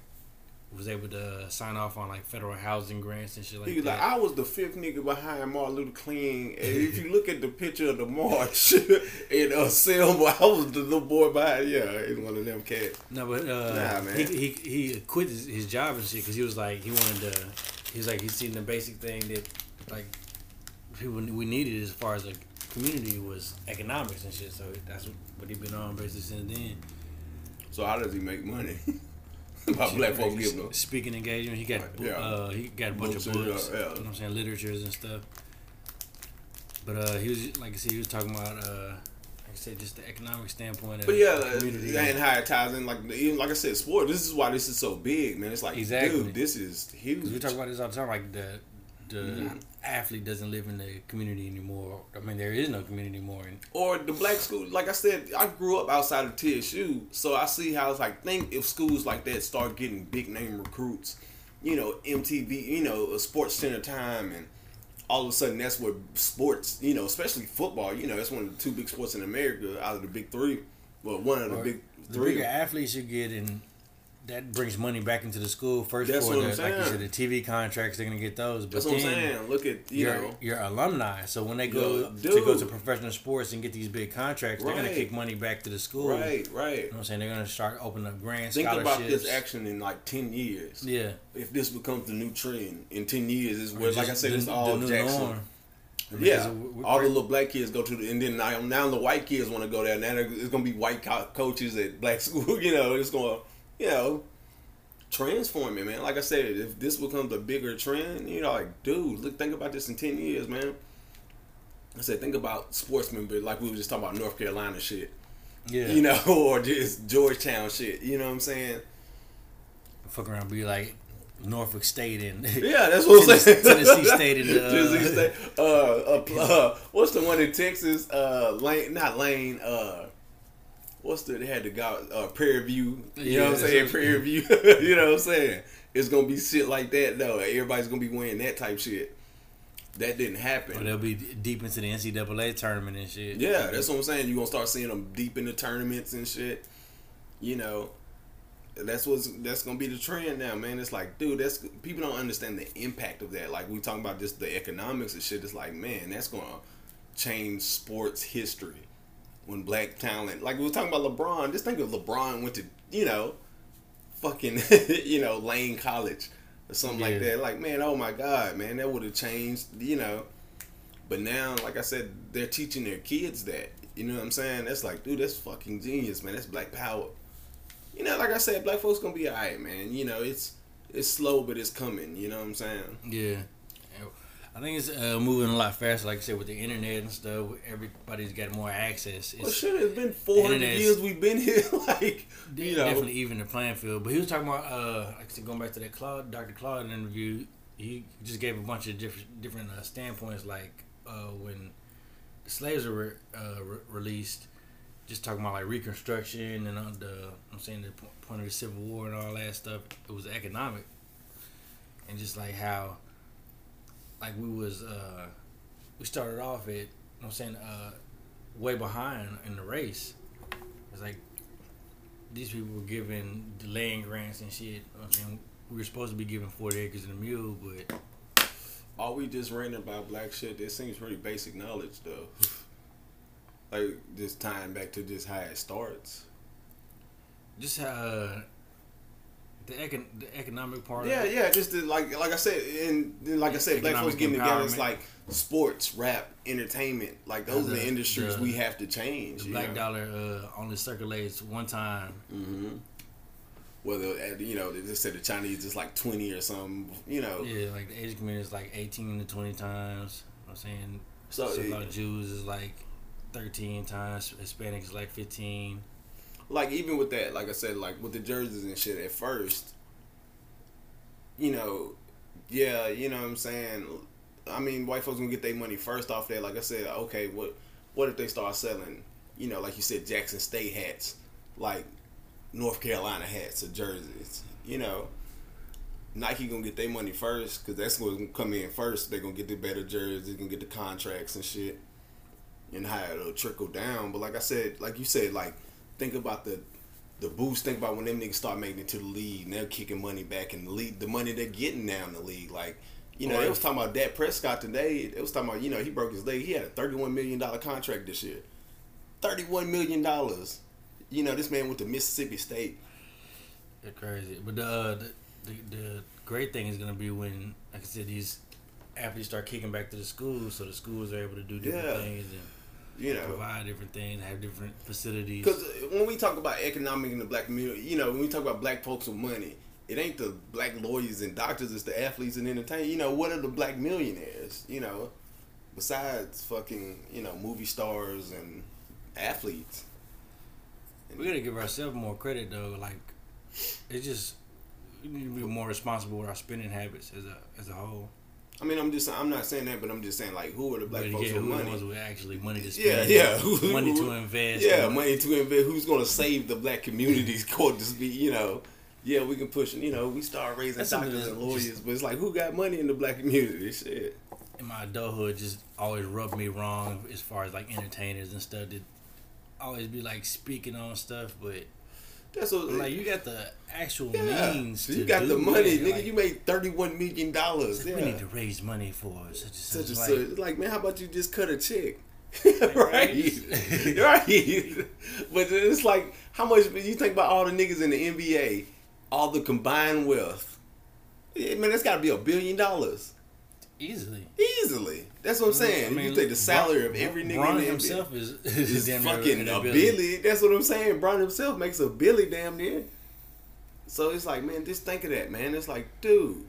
was able to sign off on like federal housing grants and shit like that. He was that. like, I was the fifth nigga behind Martin Luther King. And if you look at the picture of the march in uh, Selma, I was the little boy behind. Yeah, it's one of them cats. No, but uh, Nah, man. He, he he quit his, his job and shit because he was like he wanted to. He was like he seen the basic thing that like people we needed as far as a community was economics and shit. So that's what, what he been on basically since then. So how does he make money? By black folks giving him. speaking engagement. He got Yeah. uh, he got a bunch Books of books. yeah. You know what I'm saying literatures and stuff. But uh, he was like I said, he was talking about uh, like I said, just the economic standpoint. Of But yeah, and how it ties in, like even like I said, sport. This is why this is so big, man. It's like, Exactly. dude, this is huge. We talk about this all the time, like the the athlete doesn't live in the community anymore. I mean, there is no community anymore. And or the black school. Like I said, I grew up outside of TSU, so I see how it's like. Think if schools like that start getting big name recruits, you know, MTV, you know, a Sports Center time, and all of a sudden that's where sports, you know, especially football, you know, that's one of the two big sports in America out of the big three. Well, one of the Or big the three. bigger athletes you get, and that brings money back into the school. First That's for the, like you said, the TV contracts, they're gonna get those. But That's what I'm saying. Look at you your know. your alumni. So when they go Yo, to go to professional sports and get these big contracts, they're gonna kick money back to the school. Right, right. You know what I'm saying? They're gonna start opening up grants. Think about this action in like ten years. Yeah. If this becomes the new trend in ten years, is where, like I said, the- it's all new Jackson. norm. Yeah, we- all the little black kids go to, the, and then now, now the white kids want to go there. Now it's gonna be white co- coaches at black school. You know, it's gonna, you know, transforming, man. Like I said, if this becomes a bigger trend, you know, like, dude, look, think about this in ten years, man. I said, think about sportsmen, but like we were just talking about North Carolina shit, yeah. you know, or just Georgetown shit. You know what I'm saying? fuck around, be like Norfolk State and Yeah, that's what I'm saying. Tennessee State and, uh, Tennessee State. Uh, uh, uh, what's the one in Texas? Uh, Lane, not Lane. Uh, what's the? They had the guy uh, Prairie View. You Yeah, know what I'm saying? Prairie View. you know what I'm saying? It's gonna be shit like that though. Everybody's gonna be wearing that type shit. That didn't or happen. they'll be deep into the NCAA tournament and shit. Yeah, that's what I'm saying. You're gonna start seeing them deep in the tournaments and shit. You know, that's what's that's gonna be the trend now, man. It's like, dude, that's people don't understand the impact of that. Like we talking about just the economics and shit. It's like, man, that's gonna change sports history. When black talent, like we were talking about LeBron, just think of LeBron went to, you know, fucking, you know, Lane College or something like that. Like, man, oh my God, man, that would have changed, you know. But now, like I said, they're teaching their kids that. You know what I'm saying? That's like, dude, that's fucking genius, man. That's black power. You know, like I said, black folks gonna be alright, man. You know, it's it's slow, but it's coming. You know what I'm saying? Yeah. I think it's uh, moving a lot faster, like I said, with the internet and stuff. Everybody's got more access. It's Well, shit, it's been 400 years we've been here. like, you know, definitely even the playing field. But he was talking about, uh, like I said, going back to that Claud, Dr. Claud interview. He just gave a bunch of different different uh, standpoints, like uh, when the slaves were re- uh, re- released, just talking about like Reconstruction and uh, the I'm saying the point of the Civil War and all that stuff. It was economic, and just like how, like we was uh, we started off at, you know what I'm saying, uh, way behind in the race. It's like these people were giving the land grants and shit. You know I'm saying we were supposed to be giving 40 acres and a mule, but all we just ranting about black shit, this seems pretty basic knowledge, though. like, just tying back to just how it starts. just uh, the econ- the economic part. Yeah, yeah, just the, like like I said, and like I said, black folks getting together. It's like sports, rap, entertainment. Like those are the, industries the- we have to change. The black know? dollar uh, only circulates one time. Mm-hmm. Whether you know, they just said the Chinese is like twenty or something. You know, Yeah, like the Asian community is like 18 to 20 times. You know I'm saying so so it- Jews is like 13 times. Hispanics is like 15. Like even with that, like I said, like with the jerseys and shit. At first, you know, yeah, you know what I'm saying. I mean, white folks gonna get their money first off that. Like I said, okay, what what if they start selling, you know, like you said, Jackson State hats, like North Carolina hats or jerseys, you know. Nike gonna get their money first because that's what's gonna come in first. They're gonna get the better jerseys, they're gonna get the contracts and shit, and how it'll trickle down. But like I said, like you said, like think about the the boost. Think about when them niggas start making it to the league, and they're kicking money back in the league. The money they're getting now in the league, like you know, they was talking about Dak Prescott today. It was talking about you know he broke his leg. He had a thirty one million dollar contract this year. Thirty one million dollars. You know, this man went to Mississippi State. They're crazy. But the, uh, the the the great thing is gonna be when, like I said, these athletes start kicking back to the schools, so the schools are able to do different Yeah. things and You know, provide different things, have different facilities. Because when we talk about economic in the black community, you know, when we talk about black folks with money, it ain't the black lawyers and doctors, it's the athletes and entertainers. You know, what are the black millionaires? You know, besides fucking, you know, movie stars and athletes. We gotta give ourselves more credit though. Like, it's just we need to be more responsible with our spending habits as a as a whole. I mean, I'm just, I'm not saying that, but I'm just saying, like, who are the black But folks yeah, with who are money? ones with actually money to spend? yeah. yeah, money to invest. Yeah, and- money to invest. Who's going to save the black communities? court to be, you know, yeah, we can push, you know, we start raising That's doctors and lawyers, just- but it's like, who got money in the black community? Shit. in my adulthood just always rubbed me wrong as far as like entertainers and stuff that always be like speaking on stuff but That's what, like you got the actual yeah. means you got the money, nigga. Like, you made $31 million. like, Yeah. we need to raise money for such and such, Such a, like, such. Like, man, how about you just cut a check? right. right. right. But it's like, how much, you think about all the niggas in the NBA, all the combined wealth. Yeah, man, that's got to be a billion dollars. Easily Easily. That's what I'm saying. you think the salary of every nigga Bron in the NBA himself is, is is fucking a billy. That's what I'm saying. Bron himself makes a billy damn near. So it's like, man, just think of that, man. It's like, dude,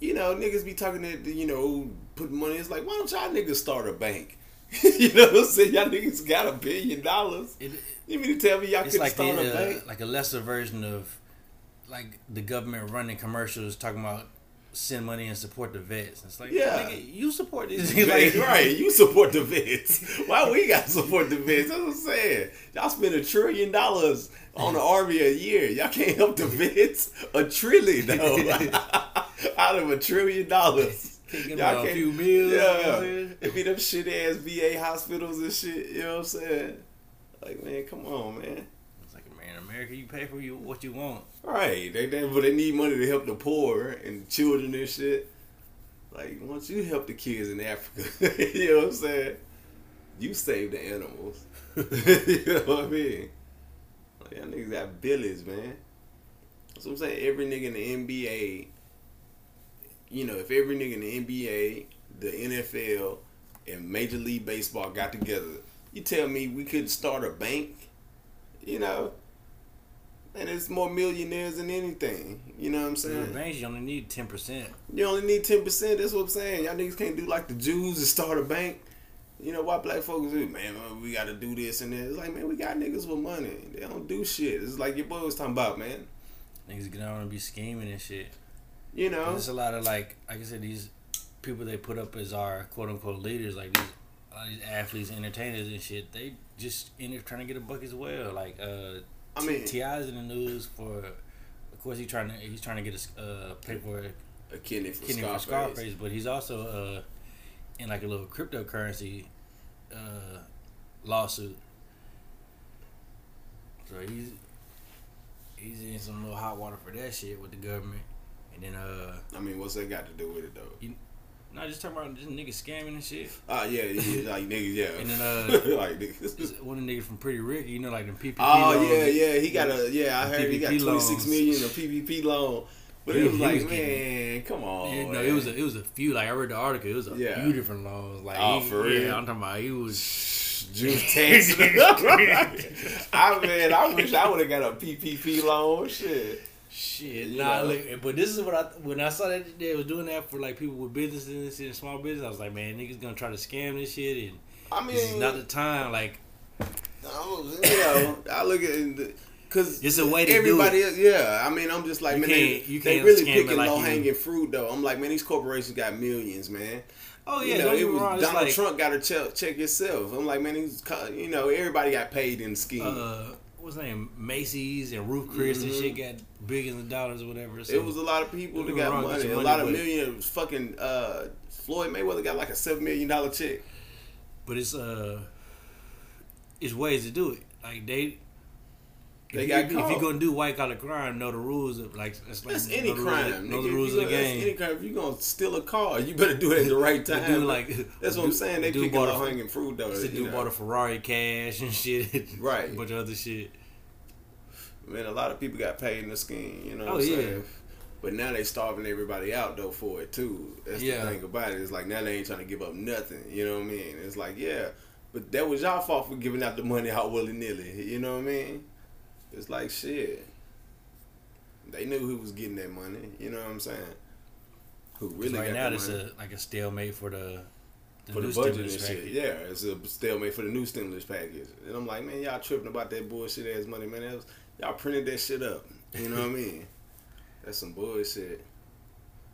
you know, niggas be talking to, you know, putting money. It's like, why don't y'all niggas start a bank? you know what I'm saying? Y'all niggas got a billion dollars. It- You mean to tell me y'all could like start the, a uh, bank? like a lesser version of like the government running commercials talking about send money and support the vets. It's like Yeah. nigga, you support these Like, right, you support the vets. Why we got to support the vets? That's what I'm saying. Y'all spend a trillion dollars on the army a year. Y'all can't help the vets. A trillion though, out of a trillion dollars. Can't give Y'all a can't- few meals, you know what I'm Yeah, it be them shit ass VA hospitals and shit. You know what I'm saying? Like man, come on, man. America, you pay for you what you want. Right, they, they but they need money to help the poor and children and shit. Like once you help the kids in Africa, you know what I'm saying? You save the animals. you know what I mean? Like y'all niggas got billies, man. That's what I'm saying. Every nigga in the NBA, you know, if every nigga in the NBA, the NFL, and Major League Baseball got together, you tell me we couldn't start a bank? You know? And it's more millionaires than anything. You know what I'm saying? banks, you only need ten percent. You only need ten percent. That's what I'm saying. Y'all niggas can't do like the Jews and start a bank. You know why black folks do? Man, we got to do this and that. It's like, man, we got niggas with money. They don't do shit. It's like your boy was talking about, man. Niggas get on and be scheming and shit. You know, There's a lot of like, like I said, these people they put up as our quote unquote leaders, like these, a lot of these athletes, entertainers and shit. They just in up trying to get a buck as well. Like, uh, I mean- T.I.'s in the news for, of course, he's trying to he's trying to get a uh, pay for a kidney for kidney for Scarface. Scarface, but he's also uh, in like a little cryptocurrency uh, lawsuit. So he's he's in some little hot water for that shit with the government, and then uh, I mean, what's that got to do with it though? No, just talking about just niggas scamming and shit. Ah, yeah, yeah, like niggas, yeah. And then, uh, like niggas. One of the niggas from Pretty Ricky, you know, like the PPP. Oh loans. yeah, yeah. He got a yeah. I heard he got PPP twenty six million of PPP loan. But He- it was like, was man, come on. Yeah, no, it was a it was a few. Like I read the article, it was a Yeah. few different loans. Like Oh, he- for real? Yeah, I'm talking about he was. June tax. I mean, I wish I would have got a PPP loan. Shit. Shit, You nah, know? look, but this is what I when I saw that they was doing that for like people with businesses and small business. I was like, man, niggas gonna try to scam this shit, and I mean, this is not the time. Like, I you know, I look at the, Cause It's a way to do everybody, it. else- yeah. I mean, I'm just like, You man, they, they can't really picking like low hanging fruit though. I'm like, man, these corporations got millions, man. Oh yeah, you know, it was wrong. Donald like, Trump got to check, check yourself. I'm like, man, he's, you know, everybody got paid in the scheme. uh, what's name? Macy's and Ruth Chris and shit got billions of dollars or whatever. So Mm-hmm. it was a lot of people that got get money. A lot of but- million fucking uh, Floyd Mayweather got like a seven million dollar check. but it's uh, it's ways to do it. Like they. They if, got you, if you're gonna do white collar crime, know the rules of like it's like That's any rules crime. of- know the rules of the game. Any crime. If you gonna steal a car, you better do it at the right time. dude like that's what the I'm saying. They picking a- hanging fruit though. The you dude know. bought a Ferrari cash and shit. Right. A bunch of other shit. Man, a lot of people got paid in the scheme. You know oh, what Oh, I'm yeah. saying? But now they starving everybody out though for it too. That's Yeah. the thing about it. It's like now they ain't trying to give up nothing. You know what I mean? It's like yeah, but that was y'all fault for giving out the money out willy nilly. You know what I mean? It's like shit. They knew who was getting that money. You know what I'm saying? Who really right now, it's a like a stalemate for the, the for the budget and shit? package. Yeah, it's a stalemate for the new stimulus package. And I'm like, man, y'all tripping about that bullshit ass money, man. That was, y'all printed that shit up. You know what I mean? That's some bullshit.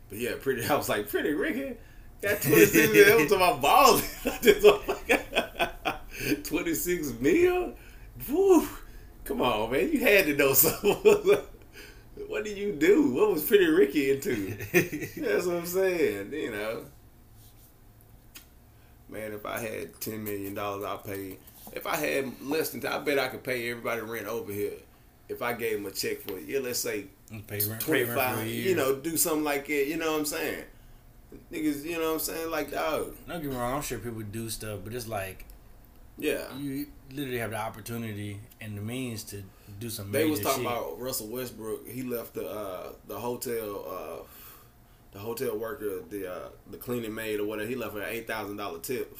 But yeah, pretty. I was like, pretty Ricky. Got 26 mil. That was to my balls. I just was like, 26 mil? Woo. Come on, man. You had to know something. what did you do? What was Pretty Ricky into? That's what I'm saying. You know, man. If I had ten million dollars, I'd pay. If I had less than, I bet I could pay everybody rent over here. If I gave them a check for yeah, let's say Pay rent, pay rent for a year. you know, do something like it. You know what I'm saying? Niggas, you know what I'm saying? Like, dog, Don't get me wrong. I'm sure people do stuff, but it's like yeah. you literally have the opportunity and the means to do some They was talking shit. about Russell Westbrook. He left the uh, the hotel uh, the hotel worker, the uh, the cleaning maid or whatever. He left her an eight thousand dollar tip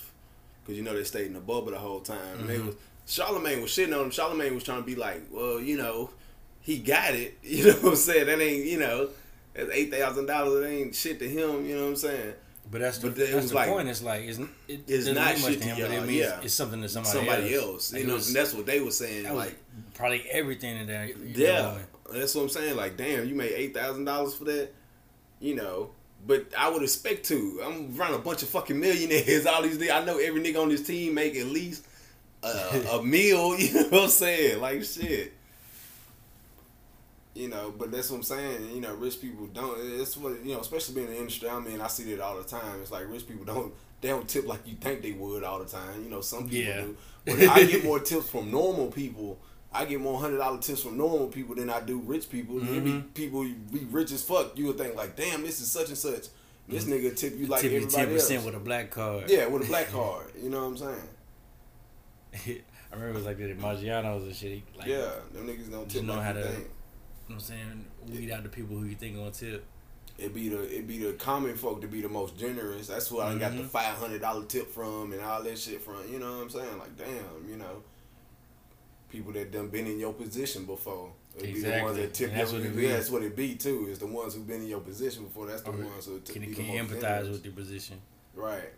because you know they stayed in the bubble the whole time. And they Mm-hmm. was Charlamagne was shitting on him. Charlamagne was trying to be like, well, you know, he got it. You know what I'm saying? That ain't you know, that's eight thousand dollars. It ain't shit to him. You know what I'm saying? But that's the, But that's was the like- point. It's like it's it It's not shit to to him, but it means yeah. it's something to somebody, Somebody else. else. Like, You know, was- and that's what they were saying. Like, probably everything in that Yeah, that's what I'm saying. Like, damn, you made eight thousand dollars for that, you know. But I would expect to. I'm around a bunch of fucking millionaires. All these, I know every nigga on this team make at least uh, a meal. You know what I'm saying? Like shit. You know, but that's what I'm saying. You know, rich people don't. It's what you know, especially being in the industry. I mean, I see that all the time. It's like rich people don't. They don't tip like you think they would all the time. You know, some people Yeah. do. But I get more tips from normal people. I get more hundred dollar tips from normal people than I do rich people. Mm-hmm. people be rich as fuck. You would think like, damn, this is such and such. This nigga tip you like Mm-hmm. Tip you everybody ten else. percent with a black card. yeah, with a black card. You know what I'm saying? I remember it was like that at Maggiano's and shit. Like, yeah, them niggas don't tip know like how to- think. You know what I'm saying? Weed out the people who you think gonna tip. It be the it be the common folk to be the most generous. That's who I got Mm-hmm. the five hundred dollar tip from and all that shit from. You know what I'm saying? Like damn, you know, people that done been in your position before. It be the ones Exactly. that tip And that's your, what it be. that's what it be too. Is the ones who've been in your position before. That's the Or ones who Can, be can the most empathize generous. with your position? right?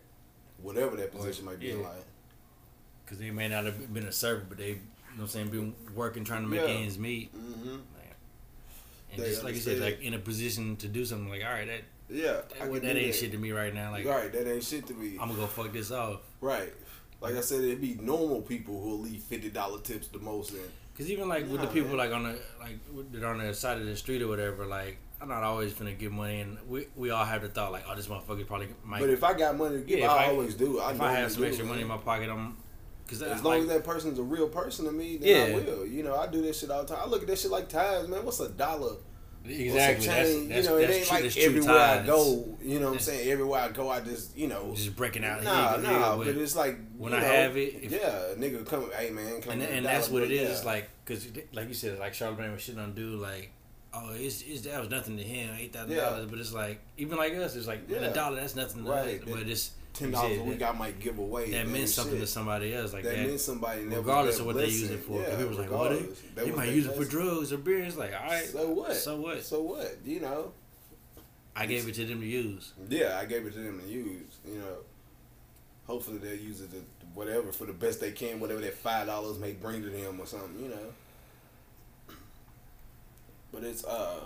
Whatever that position might be yeah. like. Because they may not have been a servant, but they, you know what I'm saying, been working trying to make Yeah. ends meet. hmm And They just like you said, like in a position to do something like, all right, that Yeah, that, I that, do ain't shit to me right now. Like, right, that ain't shit to me. I'm gonna go fuck this off. right. Like I said, it'd be normal people who'll leave fifty dollar tips the most. And Cause even like with the people man. like on the like that are on the side of the street or whatever, like I'm not always gonna give money, and we we all have the thought like, oh, this motherfucker probably might. but if I got money to give, Yeah, I, I- always do. I if I have some extra money in my pocket, I'm because As like, long as that person's a real person to me, then I will. You know, I do this shit all the time. I look at this shit like ties, man. What's a dollar? exactly that's, that's, you know, it ain't true, like everywhere I go. You know what I'm saying? Everywhere I go, I just you know. just breaking out. Nah, here, nah, here, but it's like when I know, have it, if- yeah, nigga, come, hey man, come and, and that's what it is. yeah. It's like because like you said, like Charlamagne was shit on dude like. Oh, it's, it's that was nothing to him, eight thousand dollars. Yeah. But it's like even like us, it's like Yeah. a dollar that's nothing to Right. us. But it's ten dollars a week that, I might give away. that meant something shit. to somebody else. Like that that, meant somebody regardless of what they use it for. Yeah, people was like, "What? they, they might use it for drugs or beer. It's like, all right, So what? So what? So what? You know. I gave it to them to use. Yeah, I gave it to them to use. You know, hopefully they'll use it to whatever for the best they can, whatever that five dollars may bring to them or something. You know. But it's uh,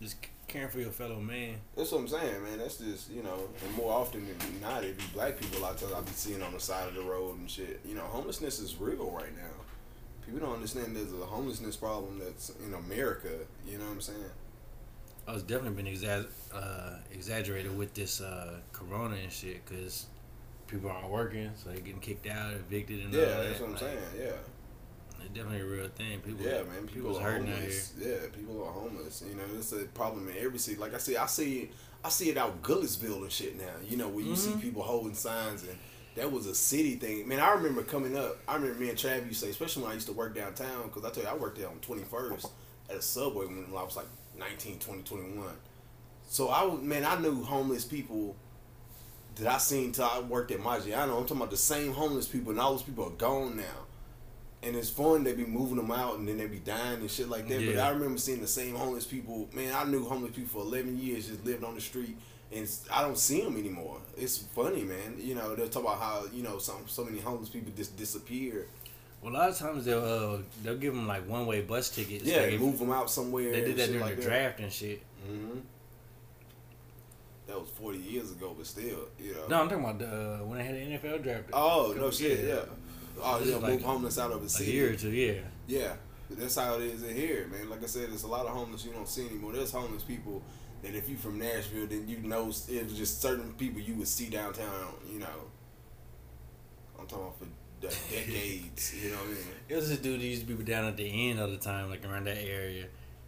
Just caring for your fellow man. that's what I'm saying, man. That's just you know, and more often than not, it be black people. A lot of times I be seeing on the side of the road and shit. You know, homelessness is real right now. People don't understand there's a homelessness problem that's in America. You know what I'm saying? Oh, it's definitely been exa- uh, exaggerated with this uh, corona and shit because people aren't working, so they're getting kicked out, evicted, and all Yeah, that. that's what I'm Like, saying. Yeah. Definitely a real thing. People, Yeah, man. People are hurting homeless. Yeah, people are homeless. You know, it's a problem in every city. Like I see, I see, I see it out Goodlettsville and shit now. You know, where you see Mhm. people holding signs, and that was a city thing. Man, I remember coming up. I remember me and Trav used to say, especially when I used to work downtown, because I tell you, I worked there on Twenty First at a Subway when I was like 19, 20, 21. So I man, I knew homeless people that I seen till I worked at Maggiano. I'm talking about the same homeless people, and all those people are gone now. And it's fun they be moving them out, and then they be dying and shit like that. But I remember seeing the same homeless people. Man, I knew homeless people for 11 years, just lived on the street, and I don't see them anymore. It's funny, man. You know, they'll talk about how you know some so many homeless people just disappear. Well, a lot of times they'll uh, they'll give them like one way bus tickets. Yeah, like move them out somewhere. They did that during like the that. draft and shit. hmm That was 40 years ago, but still, you know. No, I'm talking about the, uh, when they had the NFL draft. Oh no shit, yeah. Oh yeah, is move homeless out of the a city. year or two, yeah. Yeah, that's how it is in here, man. Like I said, there's a lot of homeless you don't see anymore. There's homeless people that if you from Nashville, then you know it was just certain people you would see downtown. You know, I'm talking about for decades. you know what I mean? It was this dude that used to be down at the end all the time, like around that area,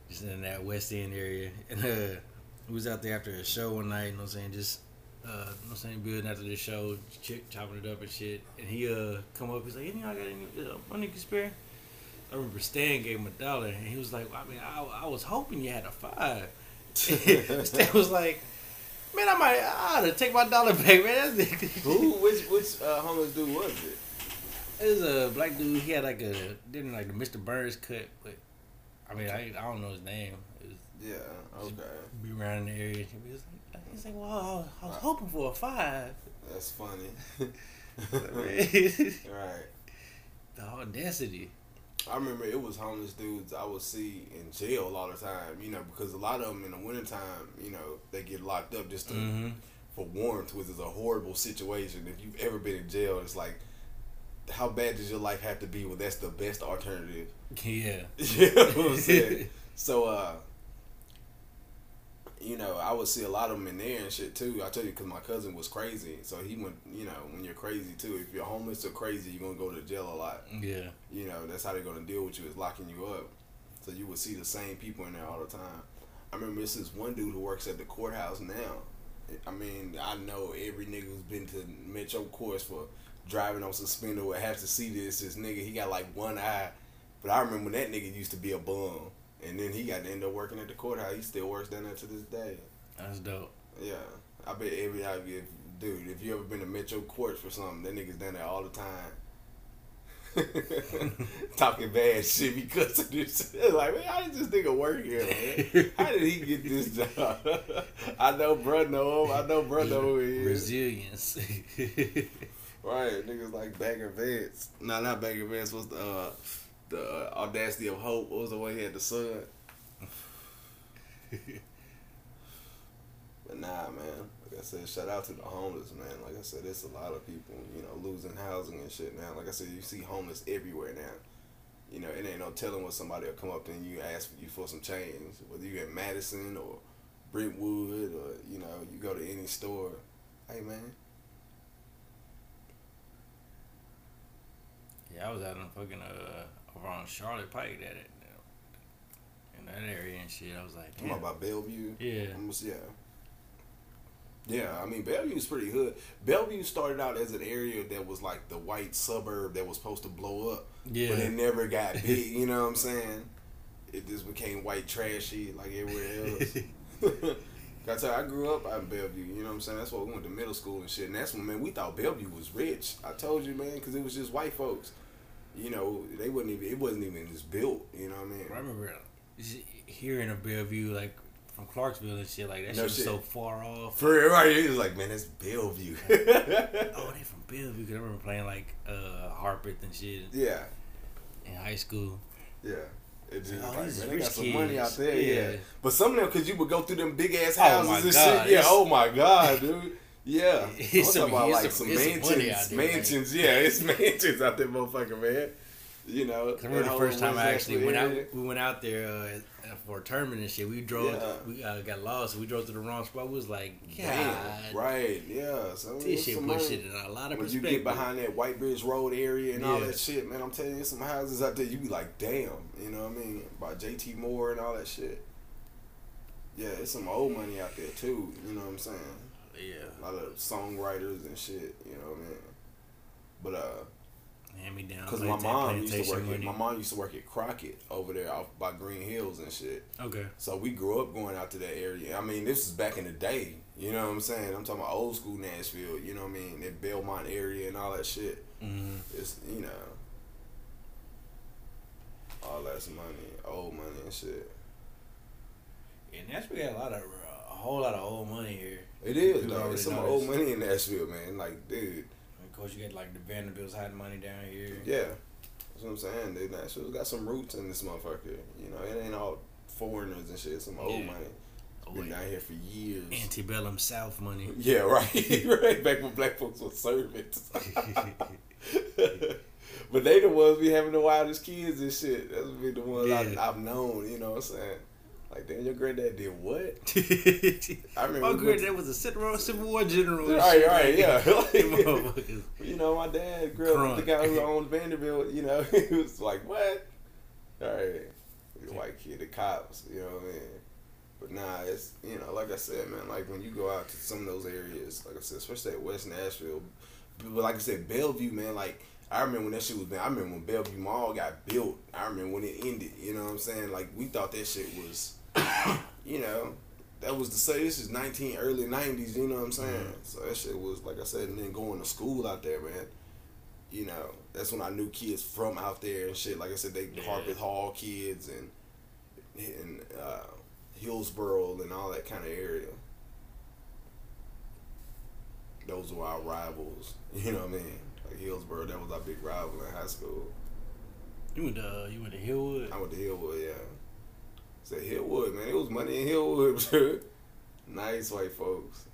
just in that West End area. And uh, we was out there after a show one night, you know what I'm saying, just, uh, you I'm saying, building after the show, ch- chopping it up and shit. And he uh come up, he's like, any y'all got any uh, money you can spare? I remember Stan gave him a dollar, and he was like, I mean, I, I was hoping you had a five. Stan was like, man, I might, I ought to take my dollar back, man. That's Who? Which which uh, homeless dude was it? It was a black dude. He had like a didn't like the Mr. Burns cut, but I mean I I don't know his name. It was Yeah. Okay. be around the area. He was like, he's like, well, I was, I was hoping for a five. That's funny. Right. The audacity. I remember it was homeless dudes I would see in jail a lot of time, you know, because a lot of them in the wintertime, you know, they get locked up just to, Mm-hmm. for warmth, which is a horrible situation. If you've ever been in jail, it's like, how bad does your life have to be? Well, that's the best alternative. Yeah. you know what I'm saying? so, uh, you know, I would see a lot of them in there and shit too. I tell you, because my cousin was crazy. So he went, you know, when you're crazy too, if you're homeless or crazy, you're going to go to jail a lot Yeah. you know, that's how they're gonna deal with you is locking you up. So you would see the same people in there all the time. I remember this is one dude who works at the courthouse now. I mean, I know every nigga who's been to Metro Courts for driving on suspended would have to see this. This nigga, he got like one eye. But I remember that nigga used to be a bum. And then he got to end up working at the courthouse. He still works down there to this day. That's dope. Yeah. I bet every if, dude, if you ever been to Metro Courts for something, that nigga's down there all the time. Talking bad shit because of this. like, man, how did this nigga work here, man? How did he get this job? I know bro know him. I know bro know who he is. Resilience. Right, niggas like Bagger Vance. No, not Bagger Vance. Was the uh, the uh, audacity of hope? What was the way he had the sun? But nah, man. Like I said, shout out to the homeless, man. Like I said, it's a lot of people, you know, losing housing and shit now. Like I said, you see homeless everywhere now. You know, it ain't no telling when somebody will come up to you and ask you for some change. Whether you at Madison or Brentwood or, you know, you go to any store. Hey, man. yeah, I was out in fucking uh on Charlotte Pike that it, in that area and shit. I was like, damn. about Bellevue. Yeah. Almost, yeah. Yeah, I mean Bellevue's pretty hood. Bellevue started out as an area that was like the white suburb that was supposed to blow up, Yeah. but it never got big. you know what I'm saying? It just became white trashy like everywhere else. Got tell you, I grew up out in Bellevue. You know what I'm saying? That's why we went to middle school and shit. And that's when man we thought Bellevue was rich. I told you, man, because it was just white folks. You know, they wasn't even. It wasn't even just built. You know what I mean? I remember hearing of Bellevue like from Clarksville and shit like that. No shit was so far off. For everybody, he was like, man, that's Bellevue. Oh, they from Bellevue. Cause I remember playing like uh Harpeth and shit yeah, in high school. yeah. It's just Oh, like, man, they got some money kids. out there, yeah. Yeah. But some of them, cause you would go through them big ass Oh, houses my and God, shit. Yeah. it's- Oh my god, dude. Yeah. I'm It's some- talking about like some- some it's some mansions, money out there, man. mansions. Yeah, it's mansions out there, motherfucker, man. You know. I remember the first time I actually went out. We went out there uh, for a tournament and shit. We drove. Yeah. We uh, got lost. We drove to the wrong spot. We was like, God, Damn, right, yeah. So this shit some puts money. in a lot of when you get behind that White Bridge Road area and all that shit, man, I'm telling you, some houses out there. You be like, damn, you know what I mean? By JT Moore and all that shit. Yeah, it's some old money out there too. You know what I'm saying? Yeah, A lot of songwriters and shit. You know what I mean? But uh, hand me down. cause my mom used to work at my mom used to work at Crockett over there off by Green Hills and shit. Okay. So we grew up going out to that area. I mean, this is back in the day. You know what I'm saying? I'm talking about old school Nashville. You know what I mean? That Belmont area and all that shit. Mm-hmm. It's you know, all that's money, old money and shit. And that's we got a lot of a whole lot of old money here. It is People though. It's some old money in Nashville, man. Like, dude, Of course, you got like the Vanderbilts hiding money down here. yeah, that's what I'm saying. Dude, Nashville's got some roots in this motherfucker. You know, it ain't all foreigners and shit. It's some old Yeah. money. Oh, Been down here for years. Antebellum South money. Yeah, right, right. Back when black folks were servants. but they the ones be having the wildest kids and shit. That's be the ones I, Yeah. I've known. You know what I'm saying? Like, damn, your granddad did what? I remember. My granddad was a Civil Civil War general. and Right, shit. right, yeah. You know, my dad grew up with the guy who owned Vanderbilt. You know, he was like, "What?" All right, white kid, the cops. You know what I mean? But nah, it's you know, like I said, man. Like when you go out to some of those areas, like I said, especially at West Nashville, but like I said, Bellevue, man. Like I remember when that shit was. I remember when Bellevue Mall got built. I remember when it ended. You know what I'm saying? Like we thought that shit was, you know. That was the say. This is nineteen early nineties. You know what I'm saying? So that shit was like I said, and then going to school out there, man. You know, that's when I knew kids from out there and shit. Like I said, they Yeah. Harpeth Hall kids and and uh, Hillsboro and all that kind of area. Those were our rivals. You know what I mean? Like Hillsboro, that was our big rival in high school. You went to uh, you went to Hillwood. I went to Hillwood, yeah. Said Hillwood, man. It was money in Hillwood, nice white folks.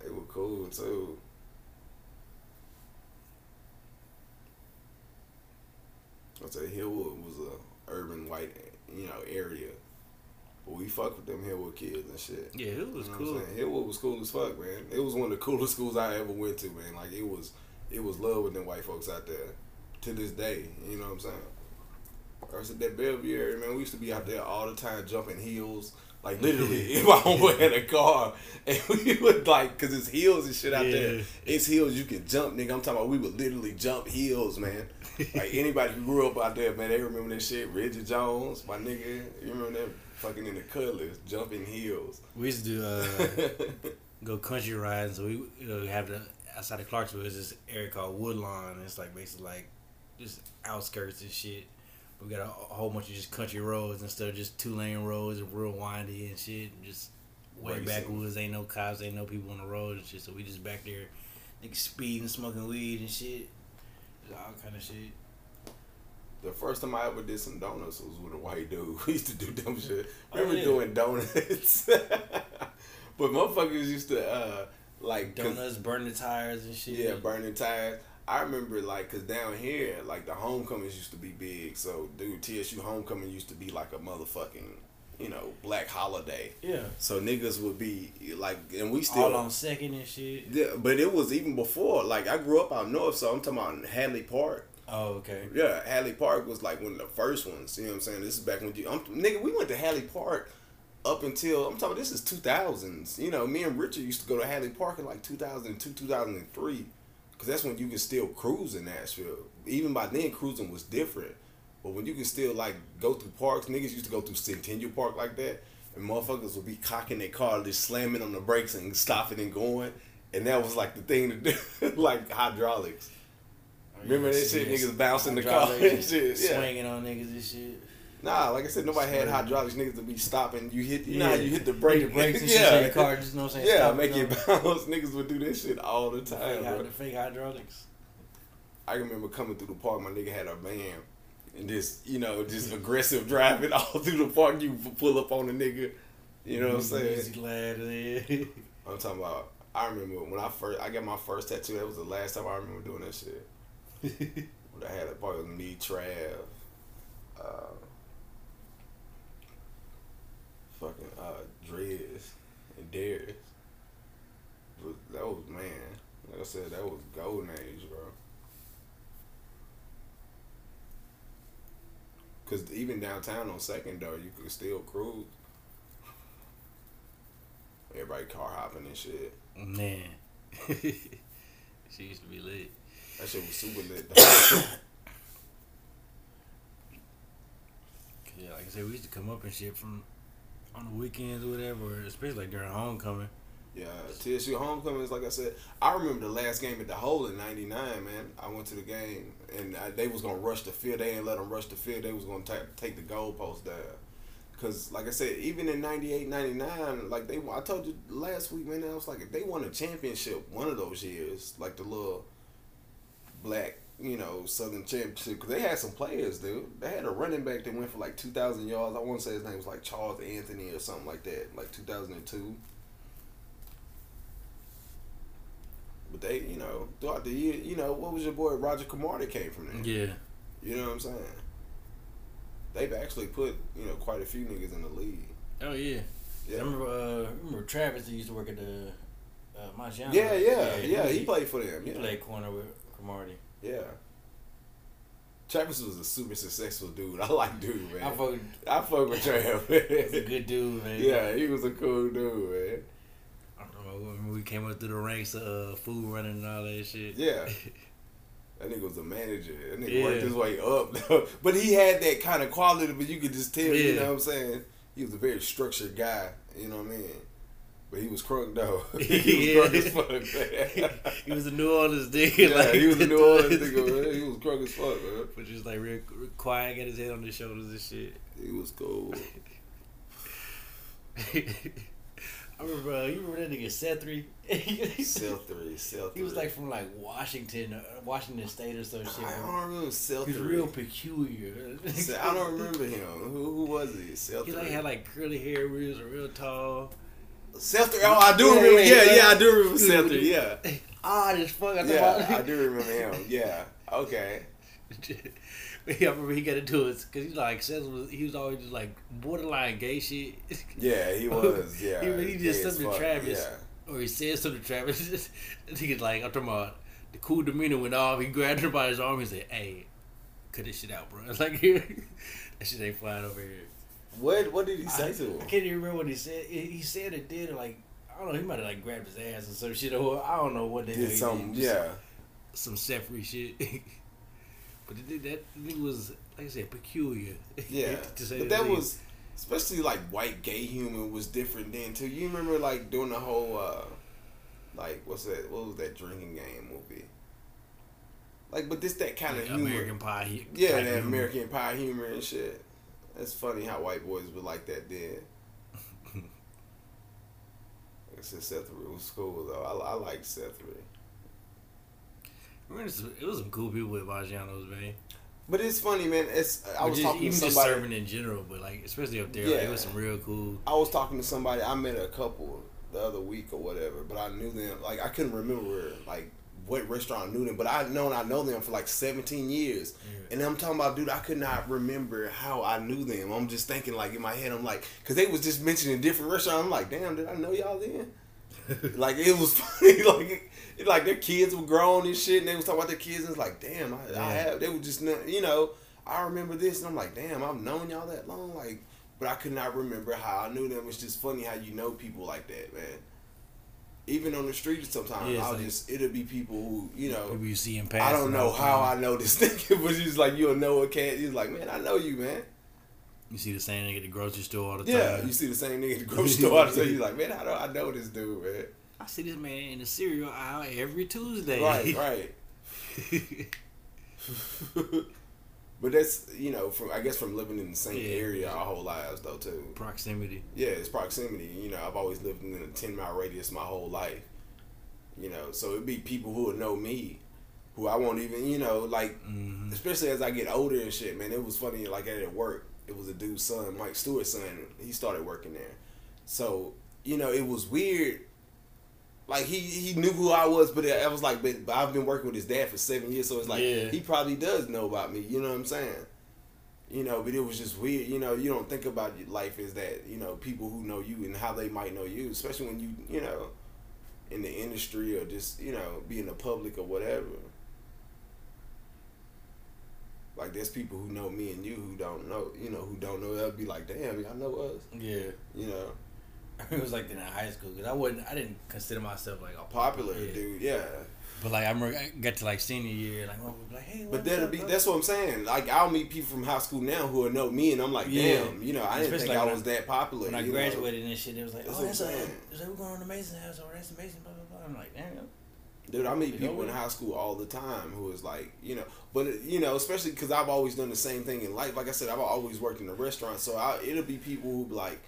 They were cool too. I said Hillwood was a urban white, you know, area. But we fuck with them Hillwood kids and shit. Yeah, it was You know cool. Hillwood was cool as fuck, man. It was one of the coolest schools I ever went to, man. Like it was, it was love with them white folks out there to this day. You know what I'm saying? I said that Bellevue area, man. We used to be out there all the time, jumping hills. Like literally, if I homeboy had a car, and we would like, cause it's hills and shit out there. It's hills you can jump, nigga. I'm talking about we would literally jump hills, man. Like anybody who grew up out there, man, they remember that shit. Reggie Jones, my nigga, you remember that fucking in the Cutlass, jumping hills. We used to do, uh, go country riding. So we uh, have the outside of Clarksville is this area called Woodlawn. And it's like basically like just outskirts and shit. We got a, a whole bunch of just country roads instead of just two lane roads and real windy and shit. And just way Racing. backwoods. Ain't no cops. Ain't no people on the road and shit. So we just back there, niggas speeding, smoking weed and shit. Just all kind of shit. The first time I ever did some donuts was with a white dude. We used to do dumb shit. Oh, Remember yeah. doing donuts? but motherfuckers used to uh like Donuts, burning the tires and shit. Yeah, burning tires. I remember like, cause down here, like the homecomings used to be big. So, dude, TSU homecoming used to be like a motherfucking, you know, black holiday. Yeah. So niggas would be like, and we still All on second and shit. Yeah, but it was even before. Like I grew up out north, so I'm talking about Hadley Park. Oh, okay. Yeah, Hadley Park was like one of the first ones. You know what I'm saying? This is back when you, I'm, nigga, we went to Hadley Park up until I'm talking. This is 2000s. You know, me and Richard used to go to Hadley Park in like 2002, 2003, because that's when you can still cruise in Nashville. Even by then, cruising was different. But when you can still like go through parks, niggas used to go through Centennial Park like that, and motherfuckers would be cocking their car, just slamming on the brakes and stopping and going, and that was like the thing to do, like hydraulics. Oh, Remember that shit? Niggas bouncing the car and shit. Yeah. Swinging on niggas and shit. Nah, like I said, nobody had hydraulics. Niggas to be stopping. You hit, you know, Yeah. you hit the brake, The brakes and shit. yeah, your car just, you know what I'm saying? yeah, stop make it bounce. Niggas would do this shit all the time, Fake, the fake hydraulics. I remember coming through the park. My nigga had a van, and just you know just aggressive driving all through the park. You pull up on a nigga. You know what I'm saying? Easy lad, yeah. I'm talking about. I remember when I first I got my first tattoo. That was the last time I remember doing that shit. When I had a part of me, Trav, uh, fucking uh, Drez, and Darius. Was, that was man. Like I said, that was golden age, bro. Cause even downtown on Second though, you could still cruise. Everybody car hopping and shit. Man. she used to be lit. That shit was super lit. though. Yeah, like I said, we used to come up and shit from on the weekends or whatever, especially like during homecoming. Yeah, TSU homecoming is like I said. I remember the last game at the hole in '99. Man, I went to the game and I, they was gonna rush the field. They didn't let them rush the field. They was gonna ta take the goalpost down. Cause like I said, even in '98, '99, like they, I told you last week, man. I was like, if they won a championship one of those years, like the little black, you know, Southern championship, because they had some players, dude. They had a running back that went for like 2,000 yards. I want to say his name was like Charles Anthony or something like that, like 2002. But they, you know, throughout the year, you know, what was your boy Roger that came from there? Yeah. You know what I'm saying? They've actually put, you know, quite a few niggas in the league. Oh yeah. Yeah. I Remember, uh, remember Travis used to work at the uh, Maggiano? Yeah, yeah, yeah. He played for them. He Yeah. played corner with Cromartie. Yeah. Travis was a super successful dude. I like dude, man. I fuck, I fuck with Travis. he's a good dude, man. yeah, he was a cool dude, man. I don't know when we came up through the ranks of uh, food running and all that shit. Yeah. That nigga was a manager. That nigga Yeah. worked his way up. but he had that kind of quality, but you could just tell, you know what I'm saying? He was a very structured guy, you know what I mean? But he was crunk though. he was Yeah. crunk as fuck, man. he was a New Orleans nigga. yeah, like, he was a New Orleans nigga, man. He was crunk as fuck, man. But just like real, real quiet, got his head on his shoulders and shit. He was cool. I remember, uh, you remember that nigga Sethry? Cell three. He was like from like Washington, uh, Washington State or some shit. I don't remember Cell He's three. real peculiar. I don't remember him. Who, who was he? Cell He like had like curly hair, he was real tall. Three. Oh, I do Yeah, remember. yeah, Yeah, yeah. I do remember three. Yeah, Odd as fuck. I yeah, I do remember him. Yeah. Okay. But yeah, I remember he got into it because he like says was he was always just like borderline gay shit. Yeah, he was. Yeah. He really just something to Travis. Yeah. or he said something to Travis. I think it's like I'm talking about the cool demeanor went off. He grabbed her by his arm and said, "Hey, cut this shit out, bro." It's like that shit ain't flying over here. What What did he say I, to him? I can't even remember what he said. He said it did like I don't know. He might have like grabbed his ass or some shit or I don't know what the hell Did he something? Just Yeah. some Sefri shit. but it that thing was like I said peculiar. Yeah. but that least. was, especially like white gay humor was different then too. You remember like doing the whole, uh like what's that? What was that drinking game movie? Like, but this that kind of humor. American Pie. Yeah, that humor. American Pie humor and shit. It's funny how white boys were like that then. like I said, Seth Lee was cool though. I, I like Seth. Remember It was some cool people with Maggiano's, man. But it's funny, man. It's I was just, talking to even just serving in general, but like especially up there, like, Yeah. it was some real cool. I was talking to somebody. I met a couple the other week or whatever, but I knew them. Like I couldn't remember like what restaurant I knew them, but I known I know them for like seventeen years. Yeah. And I'm talking about, dude, I could not remember how I knew them. I'm just thinking like in my head, I'm like, because they was just mentioning different restaurants. I'm like, damn, did I know y'all then? like it was funny, like it, like their kids were grown and shit, and they was talking about their kids, and it's like, damn, I, I have. They were just, you know, I remember this, and I'm like, damn, I've known y'all that long, like, but I could not remember how I knew them. It's just funny how you know people like that, man. Even on the street, sometimes Yeah, I'll like- just it'll be people who you know. People you see in I don't know all the how I know this nigga, but he's like you'll know a cat. He's like, man, I know you, man. You see the same nigga at the grocery store all the time. Yeah, you see the same nigga at the grocery store. I tell you, like, man, how do I know this dude, man? I see this man in the cereal aisle every Tuesday. Right, right. But that's you know from I guess from living in the same Yeah. area our whole lives though too. Proximity. Yeah, it's proximity. You know, I've always lived in a ten mile radius my whole life. You know, so it'd be people who would know me, who I won't even, you know, like, Mhm. especially as I get older and shit, man. It was funny, like at work, it was a dude's son, Mike Stewart's son. He started working there, so you know, it was weird. Like he he knew who I was, but I was like, but, but I've been working with his dad for seven years, so it's like Yeah. he probably does know about me. You know what I'm saying? You know, but it was just weird. You know, you don't think about your life as that. You know, people who know you and how they might know you, especially when you you know in the industry or just you know being in the public or whatever. Like there's people who know me and you who don't know, you know, who don't know. They'll be like, "Damn, y'all know us," Yeah. you know, it was like in high school because I wasn't. I didn't consider myself like a popular yeah. dude, yeah. But like I remember, I got to like senior year, like, oh, like hey, But that'll be that's what I'm saying. Like I'll meet people from high school now who will know me, and I'm like, Yeah. damn, you know, I didn't Especially think like I was I- that popular. when I you know? graduated and shit, it was like, That's oh, that's a, like we're going to Mason House, or that's amazing, blah blah blah. I'm like, damn. Dude, I meet people in high school all the time who is like, you know, but you know, especially because I've always done the same thing in life. Like I said, I've always worked in a restaurant, so I, it'll be people who be like,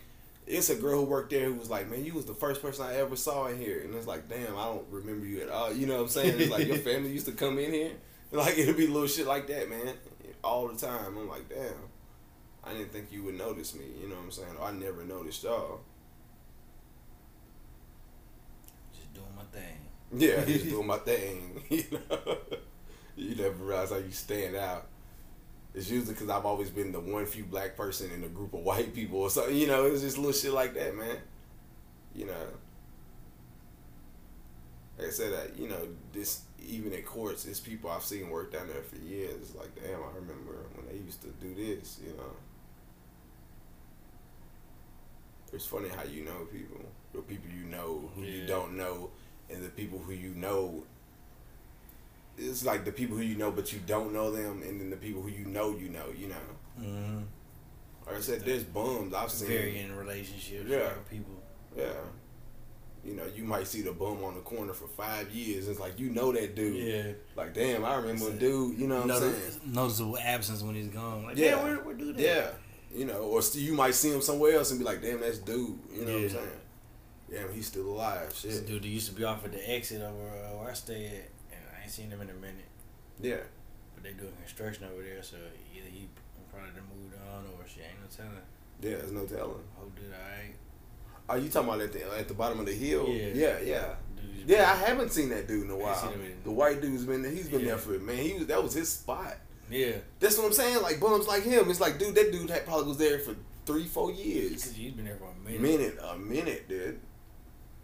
it's a girl who worked there who was like, man, you was the first person I ever saw in here, and it's like, damn, I don't remember you at all. You know what I'm saying? It's like your family used to come in here, like it'll be little shit like that, man, all the time. I'm like, damn, I didn't think you would notice me. You know what I'm saying? Or I never noticed y'all. Just doing my thing. Yeah, just doing my thing. You know, you never realize how you stand out. It's usually because I've always been the one few black person in a group of white people or something. You know, it's just little shit like that, man. You know, like I said, that you know, this even at courts, it's people I've seen work down there for years. It's like, damn, I remember when they used to do this. You know, it's funny how you know people, the people you know who you don't know, and the people who you know. It's like the people who you know, but you don't know them, and then the people who you know, you know, you know. Mm-hmm. Like I said, there's bums I've seen. Varying in relationships, Yeah. people. Yeah. You know, you might see the bum on the corner for five years. It's like you know that dude. Yeah. Like, damn, I remember a That's dude. You know what I'm Notice- saying? noticeable absence when he's gone. Like, Yeah. yeah, where, where dude? Yeah. You know, or st- you might see him somewhere else and be like, damn, that's dude. You know what I'm saying? Damn, he's still alive. This Shit. dude that used to be off at the exit over uh, where I stay at, and I ain't seen him in a minute. Yeah. But they doing construction over there, so either he probably moved on or she Ain't no telling. Yeah, there's no telling. Hope dude alright. Are you talking about at the at the bottom of the hill? Yeah. Yeah, yeah. Yeah, I haven't seen that dude in a while. in- The white dude's been there. He's been Yeah. there for man. He was that was his spot. Yeah, That's what I'm saying. Like bums like him. It's like, dude, that dude had probably was there for three, four years. because he's been there for a minute. minute, a minute, dude.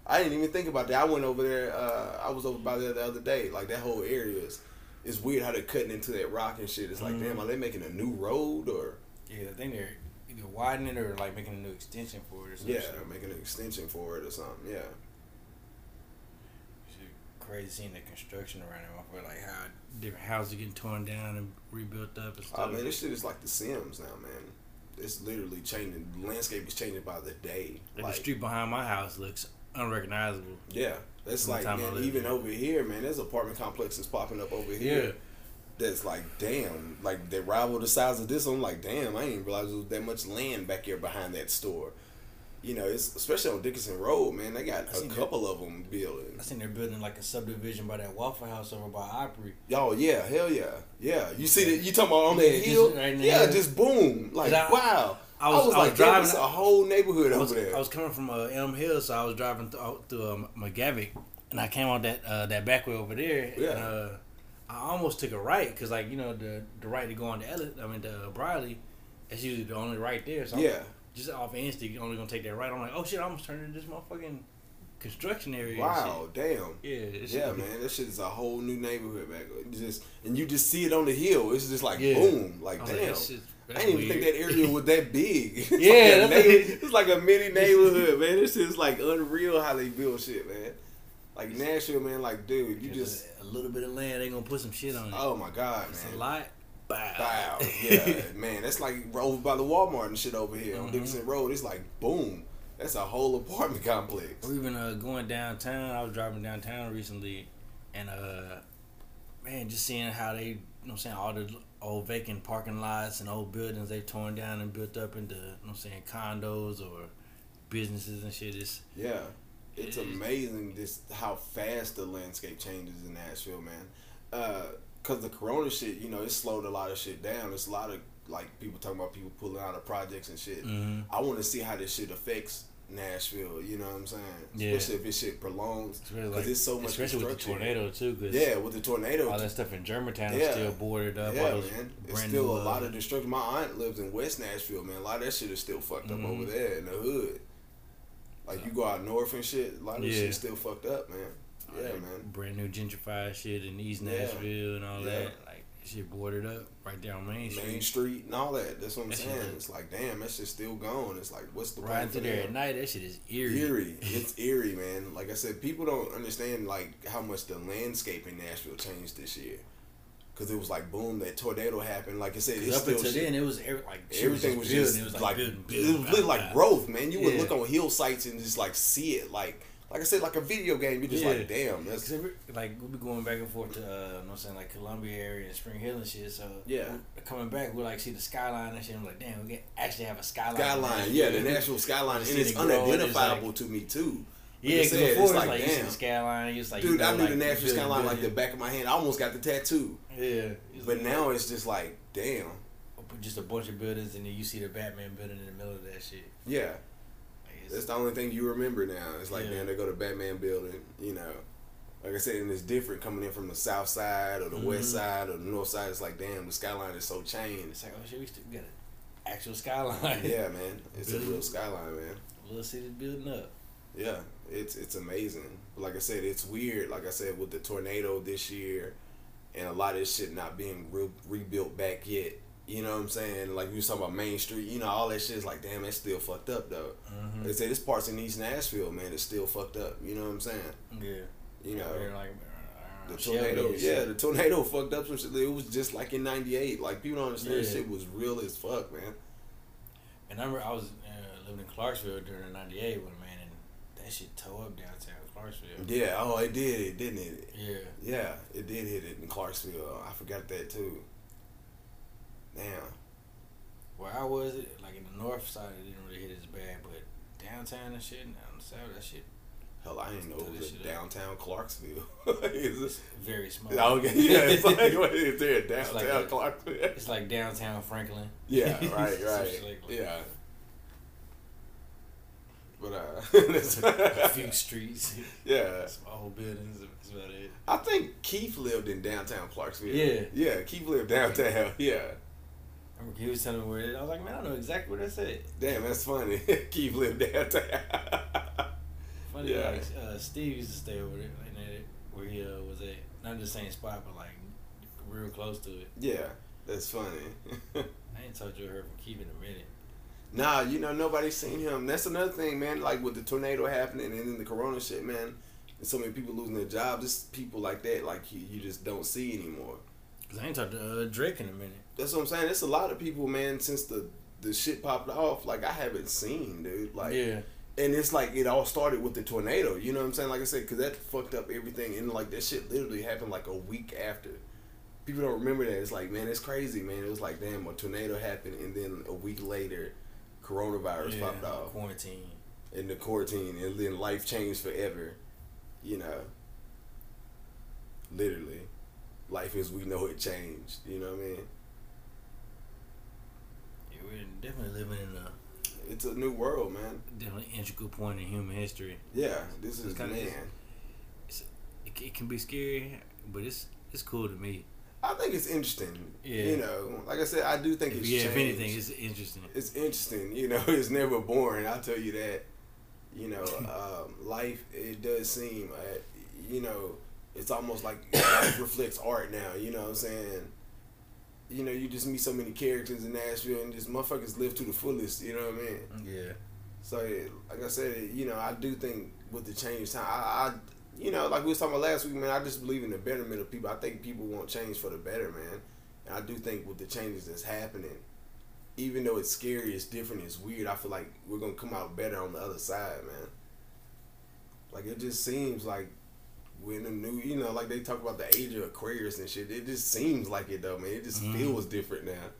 I didn't even think about that. I went over there. Uh, I was over by there the other day. Like that whole area is, it's weird how they're cutting into that rock and shit. It's like, Mhm. damn, are they making a new road or Yeah, I think they're either widening it or like making a new extension for it or something. yeah, making an extension for it or something? Yeah, It's Crazy seeing the construction around it. I like how different houses getting torn down and rebuilt up and oh stuff. man, this shit is like The Sims now, man. It's literally changing. The landscape is changing by the day. Like, Like, the street behind my house looks unrecognizable. yeah, that's the like man. Even over here, man, there's apartment complexes popping up over here. Yeah. that's like damn, like they rival the size of this. I'm like, damn, I didn't realize there was that much land back here behind that store. You know, it's especially on Dickerson Road, man. They got a seen that. couple of them building. I seen they're building like a subdivision by that Waffle House over by Opry. Oh yeah, hell yeah, yeah. You see that? You talking about on Yeah, that just hill? right yeah, just boom, like 'Cause I- wow. I was- I was like, driving- it's a whole neighborhood was, over there. I was coming from uh, Elm Hill, so I was driving th- through uh, McGavock, and I came on that uh, that back way over there. Yeah. And, uh, I almost took a right because, like, you know, the the right to go on the Ellis, I mean, the Briley, that's usually the only right there. So I'm yeah, just off instinct, you're only gonna take that right. I'm like, oh shit, I almost turned into this motherfucking construction area. wow, damn. Yeah. It's Yeah, man, that shit is a whole new neighborhood back. Just and you just see it on the hill. It's just like Yeah. boom, like I was damn. like, I didn't even think that area was that big. It's Yeah, like it's like a mini neighborhood, man. This is like unreal how they build shit, man. Like Nashville, man. Like, dude, you just a little bit of land, they gonna put some shit on it. oh my god, it's man. a lot. Bow. Wow, yeah, man. That's like over by the Walmart and shit over here on Mhm. Dickerson Road. It's like boom. That's a whole apartment complex. Or even uh, going downtown. I was driving downtown recently, and uh, man, just seeing how they, you know, what I'm saying all the old vacant parking lots and old buildings they've torn down and built up into, you know, what I'm saying condos or businesses and shit. It's Yeah, it's It amazing just how fast the landscape changes in Nashville, man. uh, cause the Corona shit, you know, it slowed a lot of shit down. It's a lot of like people talking about people pulling out of projects and shit. Mhm. I want to see how this shit affects Nashville. You know what I'm saying? Yeah. Especially if this shit prolongs, because like, it's so much especially with the tornado too. Cause Yeah, with the tornado. all that stuff in Germantown Yeah. is still boarded up. Yeah, man. It's still a lot uh, of destruction. My aunt lives in West Nashville, man. A lot of that shit is still fucked up Mhm. over there in the hood. Like you go out north and shit, a lot of Yeah. shit still fucked up, man. Yeah, man. Brand new gentrified shit in East Yeah. Nashville and all Yeah. that. Shit boarded up right there on Main Street. Main Street and all that. That's what I'm That saying. is- It's like, damn, that shit's still going. It's like, what's the right through there them? at night, that shit is eerie. Eerie. It's eerie, man. Like I said, people don't understand like how much the landscape in Nashville changed this year. Cause it was like boom, that tornado happened. Like I said, it's up still until shit. then, it was every, like Everything was building. just it was like, like, building, it was like growth, man. You would look on hill sites and just like see it, like like I said, like a video game. You're just Yeah. like, damn, that's like we be going back and forth to, uh, you know what I'm saying, like Columbia area and Spring Hill and shit. So Yeah. coming back, we like see the skyline and shit. I'm like, damn, we can actually have a skyline. skyline. Yeah, the Nashville skyline, and it's the growing, it's unidentifiable like- to me too. Yeah, I because said, before it's like, like, you see damn. the skyline, it's like Dude, you know, I knew like, the building, skyline like the back of my hand. I almost got the tattoo. Yeah, But like- now it's just like, damn. just a bunch of buildings, and then you see the Batman building in the middle of that shit. Yeah. That's the only thing you remember now. It's like, Yeah. man, they go to Batman building, you know. Like I said, and it's different coming in from the south side or the west Mhm. side or the north side. It's like, damn, the skyline is so changed. it's like, oh shit, we still got an actual skyline. Yeah, man. It's a Building. real skyline, man. little city building up. Yeah, it's it's amazing. But like I said, it's weird. Like I said, with the tornado this year, and a lot of this shit not being re- rebuilt back yet. You know what I'm saying? Like you was talking about Main Street. You know, all that shit is like, damn, that's still fucked up though. Mhm. They say this parts in East Nashville, man, it's still fucked up. You know what I'm saying? Yeah, You know, like uh, the tornado. Yeah, the tornado fucked up some shit. It was just like in '98. Like people don't understand. Yeah. Shit was real as fuck, man. And I remember I was uh, living in Clarksville during '98 when man, and that shit tore up downtown Clarksville. Yeah. Oh, it did. It didn't it? Yeah, Yeah, it did hit it in Clarksville. I forgot that too. Damn. where I was, it like in the north side, it didn't really hit as bad, but downtown and shit, and on the south, that shit Hell, I didn't know it was a up. downtown Clarksville. is this? very small. Okay, yeah, it's like what is there It's downtown like a- Clarksville? It's like downtown Franklin. Yeah, right, right, like that. yeah. But uh, A few streets, yeah, old buildings. That's about it. I think Keith lived in downtown Clarksville. Yeah. yeah, Keith lived downtown. Yeah, I remember he was telling me where it. I was like, man, I don't know exactly where that's at. damn, that's funny. Keith lived downtown. Funny, Yeah. like uh, Steve used to stay over there, like that, where he uh, was at. Not the same spot, but like real close to it. yeah, that's funny. I ain't talked to her from keeping in a minute. Nah, you know nobody's seen him. That's another thing, man. Like with the tornado happening and then the corona shit, man. And so many people losing their jobs. Just people like that, like you, you just don't see anymore. Cause I ain't talked to uh, Drake in a minute. That's what I'm saying. It's a lot of people, man. Since the the shit popped off, like I haven't seen, dude. Like, yeah, and it's like it all started with the tornado. You know what I'm saying? Like I said, because that fucked up everything, and like that shit literally happened like a week after. People don't remember that. It's like, man, it's crazy, man. It was like, damn, a tornado happened, and then a week later, coronavirus yeah, popped off. quarantine. in the quarantine and then life changed forever. You know. Literally. Life as we know it changed. You know what I mean? We're definitely living in a It's a new world, man. definitely integral point in human history. Yeah, this is It's kinda- man. It, it can be scary, but it's it's cool to me. I think it's interesting. Yeah. You know, like I said, I do think If, it's yeah, if anything, it's interesting. it's interesting. You know, it's never boring. I'll tell you that. You know, um, life it does seem, uh, you know, it's almost like life reflects art now. You know what I'm saying? You know, you just meet so many characters in Nashville, and just motherfuckers live to the fullest. You know what I mean? Yeah, So, like I said, you know, I do think with the change time, I, I, you know, like we was talking about last week, man. I just believe in the betterment of people. I think people want change for the better, man. And I do think with the changes that's happening, even though it's scary, it's different, it's weird. I feel like we're gonna come out better on the other side, man. Like it just seems like we're in a new, you know, like they talk about the age of Aquarius and shit. It just seems like it though, man. It just Mhm. feels different now.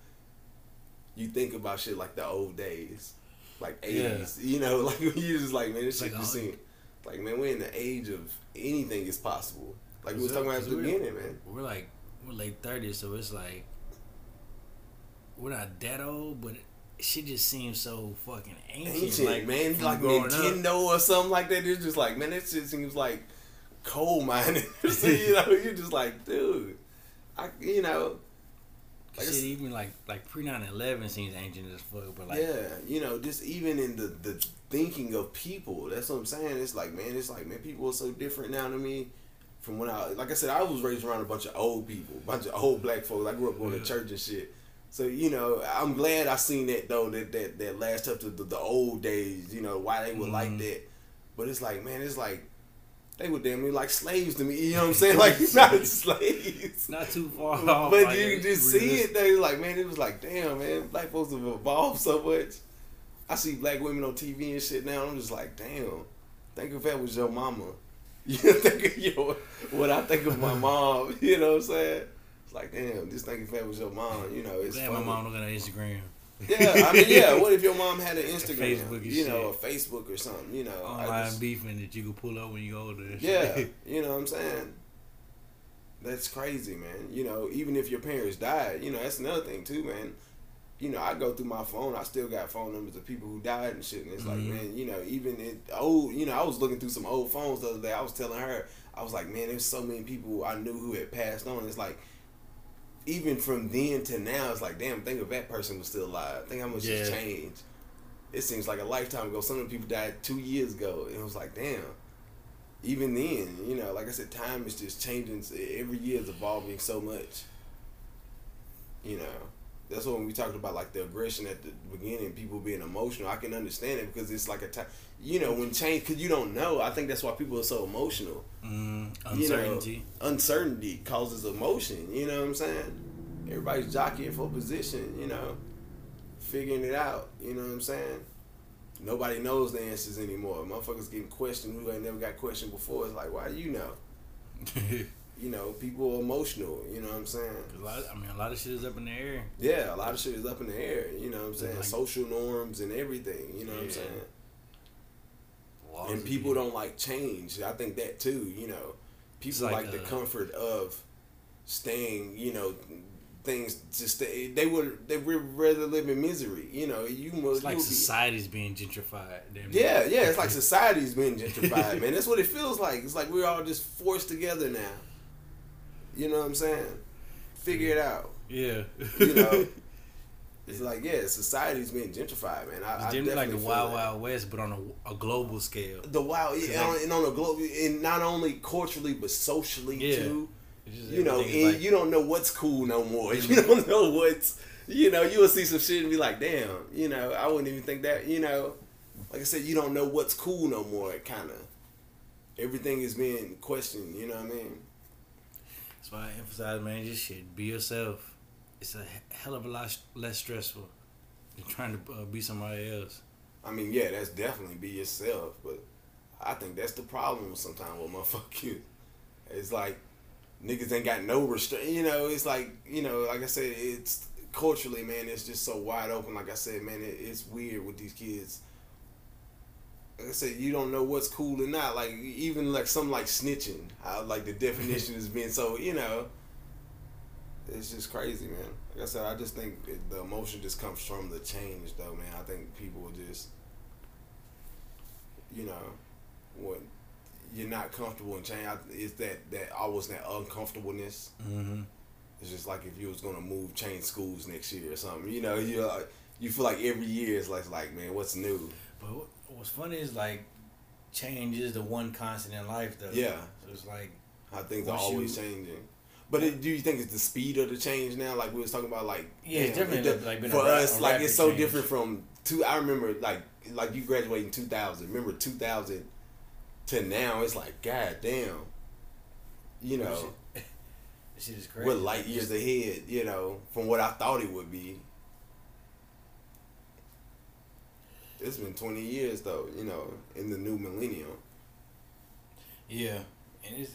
You think about shit like the old days, like Yeah. eighties. You know, like you just like man, this Like, shit just oh, seems like man, we're in the age of anything is possible. Like we was talking about at the beginning, man. We're like we're late thirties, so it's like we're not that old, but shit just seems so fucking ancient. Ancient, like, man. Like growing up. Nintendo or something like that. It's just like, man, that shit seems like coal mining. so, you know, you're just like, dude, I, you know, like shit, even like like pre 9-11 seems ancient as fuck, but like yeah, you know, just even in the the thinking of people. That's what I'm saying. It's like, man, it's like, man, people are so different now to me. From when I, like I said, I was raised around a bunch of old people, a bunch of old black folks. I grew up going Yeah. to church and shit. So you know, I'm glad I seen that though. That that that last up to the, the old days. You know why they were like Mhm. that. But it's like, man, it's like they were damn near like slaves to me. You know what I'm saying? Like not slaves. it's not too far off. But like, you it's just see it They Like man, it was like damn man, black folks have evolved so much. I see black women on TV and shit now. I'm just like damn. Think if that was your mama. You think of your what I think of my mom. You know what I'm saying? It's like damn. Just think if that was your mom. You know, it's Glad my funny. mom looking at Instagram. Yeah, I mean, yeah. What if your mom had an Instagram, Facebook you know, shit. a Facebook or something, you know? Online just- beefing that you can pull up when you older. and yeah, shit. you know what I'm saying. That's crazy, man. You know, even if your parents died, you know, that's another thing too, man. You know, I go through my phone. I still got phone numbers of people who died and shit. And it's Mhm. like, man, you know, even in old, you know, I was looking through some old phones the other day. I was telling her, I was like, man, there's so many people I knew who had passed on. It's like, even from then to now, it's like, damn, think if that person was still alive. Think how much has Yeah. changed. It seems like a lifetime ago. Some of the people died two years ago. And it was like, damn. Even then, you know, like I said, time is just changing. Every year is evolving so much. You know, that's what when we talked about like the aggression at the beginning, people being emotional. I can understand it because it's like a time. You know, when change, because you don't know. I think that's why people are so emotional. Mm, You know, uncertainty. uncertainty causes emotion. You know what I'm saying? Everybody's jockeying for position. You know, figuring it out. You know what I'm saying? Nobody knows the answers anymore. Motherfuckers getting questioned who ain't never got questioned before. It's like, why do you know? You know, people are emotional. You know what I'm saying? a lot, I mean, a lot of shit is up in the air. Yeah, a lot of shit is up in the air. You know what I'm saying? Like- Social norms and everything. You know what I'm saying? Laws and people don't like change. I think that too. You know, people like, like, the comfort of staying. You know, things just stay. They would they would rather live in misery. You know, you must. It's like be- society's being gentrified. damn yeah, yeah. It's like society's being gentrified, man. That's what it feels like. It's like we're all just forced together now. You know what I'm saying? Figure it out. yeah. You know. It's like yeah, society's being gentrified, man. I, I It's generally like the definitely feel Wild that. Wild West, but on a, a global scale. The wild, Cause yeah, like- and on a global, and not only culturally but socially Yeah. too. Just You know, and like- you don't know what's cool no more. You don't know what's, you know, you will see some shit and be like, damn, you know, I wouldn't even think that, you know, like I said, you don't know what's cool no more. It Kind of, everything is being questioned. You know what I mean? That's why I emphasize, man, just shit. Be yourself. It's a hell of a lot less stressful than trying to uh, be somebody else. I mean, yeah, that's definitely be yourself, but I think that's the problem sometimes with motherfuckers. It's like niggas ain't got no restraint. You know, it's like you know, like I said, it's culturally, man, it's just so wide open. Like I said, man, it, it's weird with these kids. Like I said, you don't know what's cool or not. Like even like something like snitching, how like the definition is being so you know. It's just crazy, man. Like I said, I just think it, the emotion just comes from the change, though, man. I think people just, you know, when you're not comfortable in change, it's that that always that uncomfortableness. Mm-hmm. It's just like if you was gonna move, change schools next year or something. You know, you uh, you feel like every year is like like man, what's new? But what, what's funny is like change is the one constant in life, though. Yeah. So it's like How things are always you- changing. But it, do you think it's the speed of the change now? Like we was talking about, like Yeah, it's damn, definitely, it- like, been a for us. a Like it's so change. different from two. I remember like like you graduated in two thousand. Remember two thousand to now? It's like god damn. You know, shit is crazy. we're light years ahead. You know, from what I thought it would be. It's been twenty years though. You know, in the new millennium. Yeah, and it's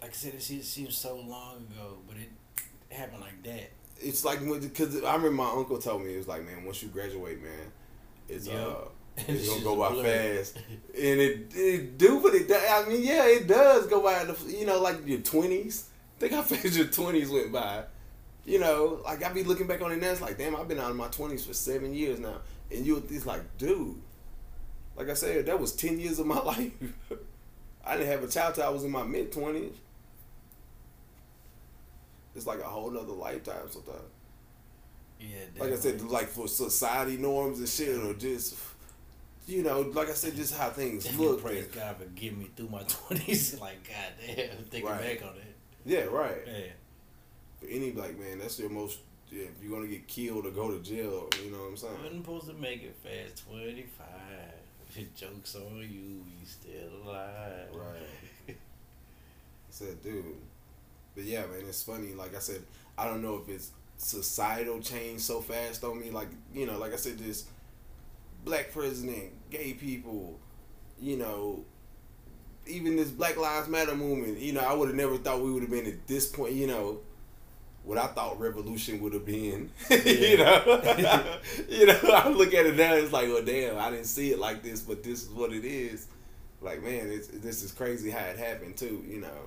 like I said, it seems, so long ago, but it happened like that. it's like because I remember my uncle told me it was like, man, once you graduate, man, it's Yep. uh, It's gonna go by blurry. fast, and it it do, but it. I mean, yeah, it does go by. The, you know, like your twenties. Think how fast your twenties went by. You know, like I be looking back on it now. It's like, damn, I've been out of my twenties for seven years now, and you, it's like, dude. Like I said, that was ten years of my life. I didn't have a child till I was in my mid twenties. It's like a whole nother lifetime sometimes. Yeah, Like I said, like for society norms and shit, or just, you know, like I said, just how things Definitely look. praise God for getting me through my twenties. Like God damn, thinking Right. back on it. Yeah, right. Yeah, For any black man, that's your most. Yeah, if you're gonna get killed or go to jail, you know what I'm saying? wasn't supposed to make it fast. Twenty five. Jokes on you. You still alive. Right. I said, dude. But yeah, man, it's funny. Like I said, I don't know if it's societal change so fast on me. Like you know, like I said, this black president, gay people, you know, even this Black Lives Matter movement. You know, I would have never thought we would have been at this point. You know. What I thought revolution would have been, you know, you know. I look at it now, it's like, oh damn, I didn't see it like this, but this is what it is. Like man it's, this is crazy how it happened too you know.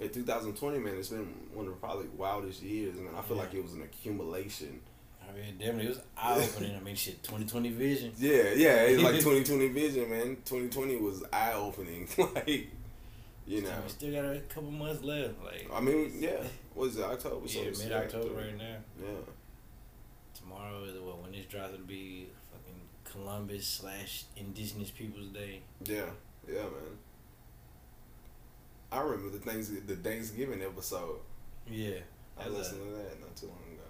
In 2020 man it's been one of the probably wildest years and i feel like it was an accumulation. I mean, definitely, it was eye opening. I mean, shit, twenty twenty vision. yeah yeah it's like 2020 vision man. 2020 was eye-opening. Like you know we still got a couple months left. Like, i mean yeah what is it october yeah, mid October right now. yeah Tomorrow is what when this drops it'll be fucking Columbus slash Indigenous Peoples Day. yeah yeah man i remember the things the thanksgiving episode Yeah, i That's a- listened to that not too long ago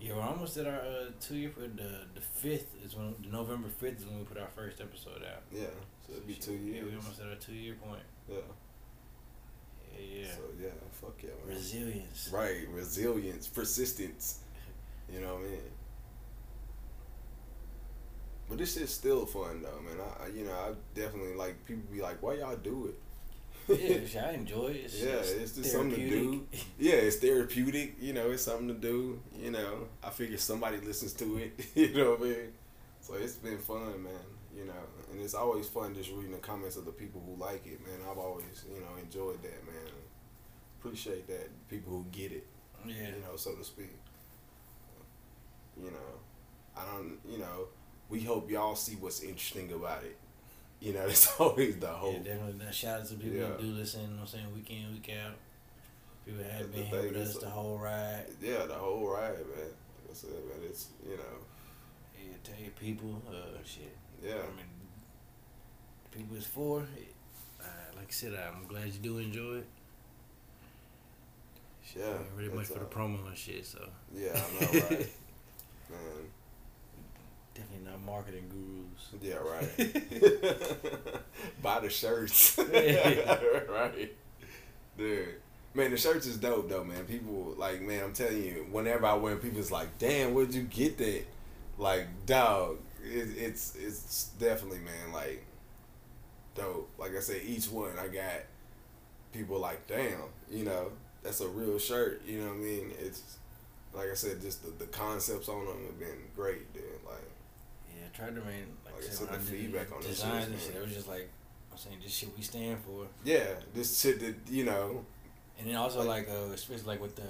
yeah, we're almost at our uh, two year. For the the fifth is when the November fifth is when we put our first episode out. yeah so it'd be two years. Yeah, we almost at our two year point. yeah Yeah. So yeah, fuck yeah, man. Resilience. Right, resilience, persistence. You know what I mean? But this shit's still fun though, man. I, I you know, I definitely like people be like, "Why y'all do it?" yeah, I enjoy it. It's, Yeah, it's just something to do. yeah, it's therapeutic. You know, it's something to do. You know, I figure somebody listens to it. you know what I mean? So it's been fun, man. You know, and it's always fun just reading the comments of the people who like it, man. I've always, you know, enjoyed that, man. Appreciate that people who get it. Yeah, you know, so to speak. You know, I don't, you know, we hope y'all see what's interesting about it. You know, that's always the whole yeah, definitely. Now, shout out to people Yeah. who do listen. You know what I'm saying week in, week out. People have been here with us the whole ride. Yeah, the whole ride, man. Like I said, man, it's, you know, Yeah, tell your people, uh, shit. yeah. I mean, people it's for. Uh, like I said, I'm glad you do enjoy it. Yeah. Yeah, really much for the promo and shit. So Yeah, I know, right? man. definitely not marketing gurus. Yeah, right. Buy the shirts. Yeah. Right. Dude. Man, the shirts is dope though, man. People like, man, I'm telling you, whenever I wear them, people's like, damn, where'd you get that? Like, dog, it, it's it's definitely, man, like, dope. Like I said, each one I got people like, damn, you know, that's a real shirt. You know what I mean? It's like I said, just the, the concepts on them have been great, dude. Like, Yeah, I tried to remain like, Like I said, the I did feedback on this shit, and shit. It was just like I'm saying, this shit we stand for. yeah, this shit that you know, And then also Like- like, uh, especially like with the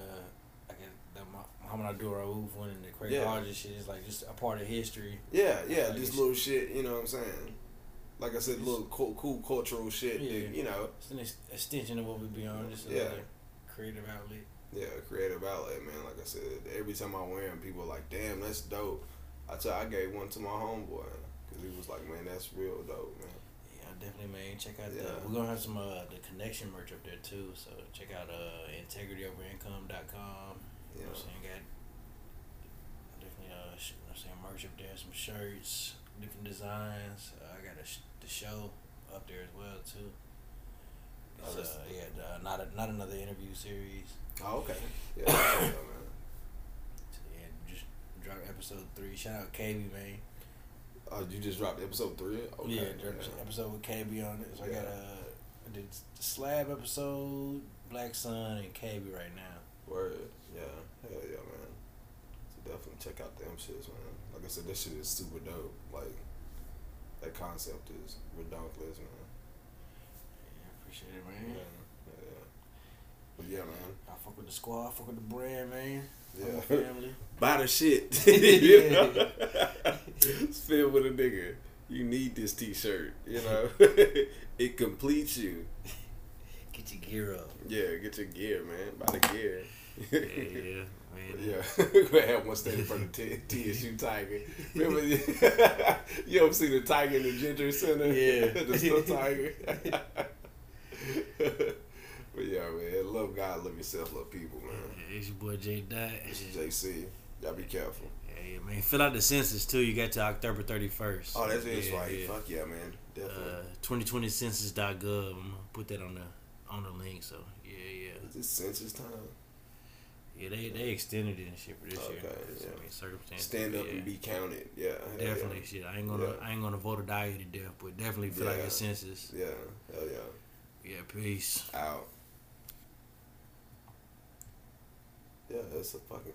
like the Mu- Muhammad Abdul Rauf one and the Craig Yeah. Hodges shit is like just a part of history. Yeah, yeah, Like it's- little shit, you know what I'm saying? Like I said, little cool, cool cultural shit, Yeah. that, you know. It's an extension of what we be on, just Yeah. another creative outlet. Yeah, creative outlet, man. Like I said, every time I wear them, people are like, damn, that's dope. I tell I gave one to my homeboy because he was like, man, that's real dope, man. Yeah, definitely, man. Check out Yeah. the. We're gonna have some uh the connection merch up there too. So check out uh integrityoverincome.com. You know Yeah. what I'm saying? Got definitely uh sh- you know I'm saying merch up there, some shirts, different designs. Uh, I got a sh- the show up there as well too. It's, that's- uh, yeah, not a, not another interview series. Oh, okay. Yeah. So, yeah, just dropped episode three. Shout out KB man. Oh, you just dropped episode three? Okay. yeah, episode with KB on it. So I got Yeah. uh, I did the slab episode, Black Sun, and KB right now. Word. Yeah. Hell yeah, man. So definitely check out them shits, man. Like I said, this shit is super dope. Like that concept is ridiculous, man. Yeah, appreciate it, Yeah, man. yeah. But yeah, man. I fuck with the squad, I fuck with the brand, man. Yeah. Family. Buy the shit. you know? it's filled with a nigga. You need this T-shirt. You know, it completes you. Get your gear up. Yeah, get your gear, man. Buy the gear. Yeah, yeah, man. Yeah, we're gonna have one standing in front of T- TSU Tiger. Remember, you ever see the tiger in the Gentry Center? Yeah. the still tiger. but yeah, man, love God, love yourself, love people, man. Yeah, it's your boy J Dot. This is JC. Y'all be careful. Yeah, yeah, man. Fill out the census too. You got to October thirty first. Oh, that's yeah, right. Yeah. Fuck yeah, man. Definitely. Uh, 2020census.gov. I'm gonna put that on the on the link. So yeah, yeah, is this census time? yeah. They they extended it and shit for this year. Okay, 'cause, yeah. I mean, circumstances. Stand up yeah. and be counted. Yeah. hell yeah. Definitely, shit. I ain't gonna. I ain't gonna vote or die you to death, but definitely out Yeah. your census. Yeah. Hell yeah. Yeah, peace. Out. Yeah, it's a fucking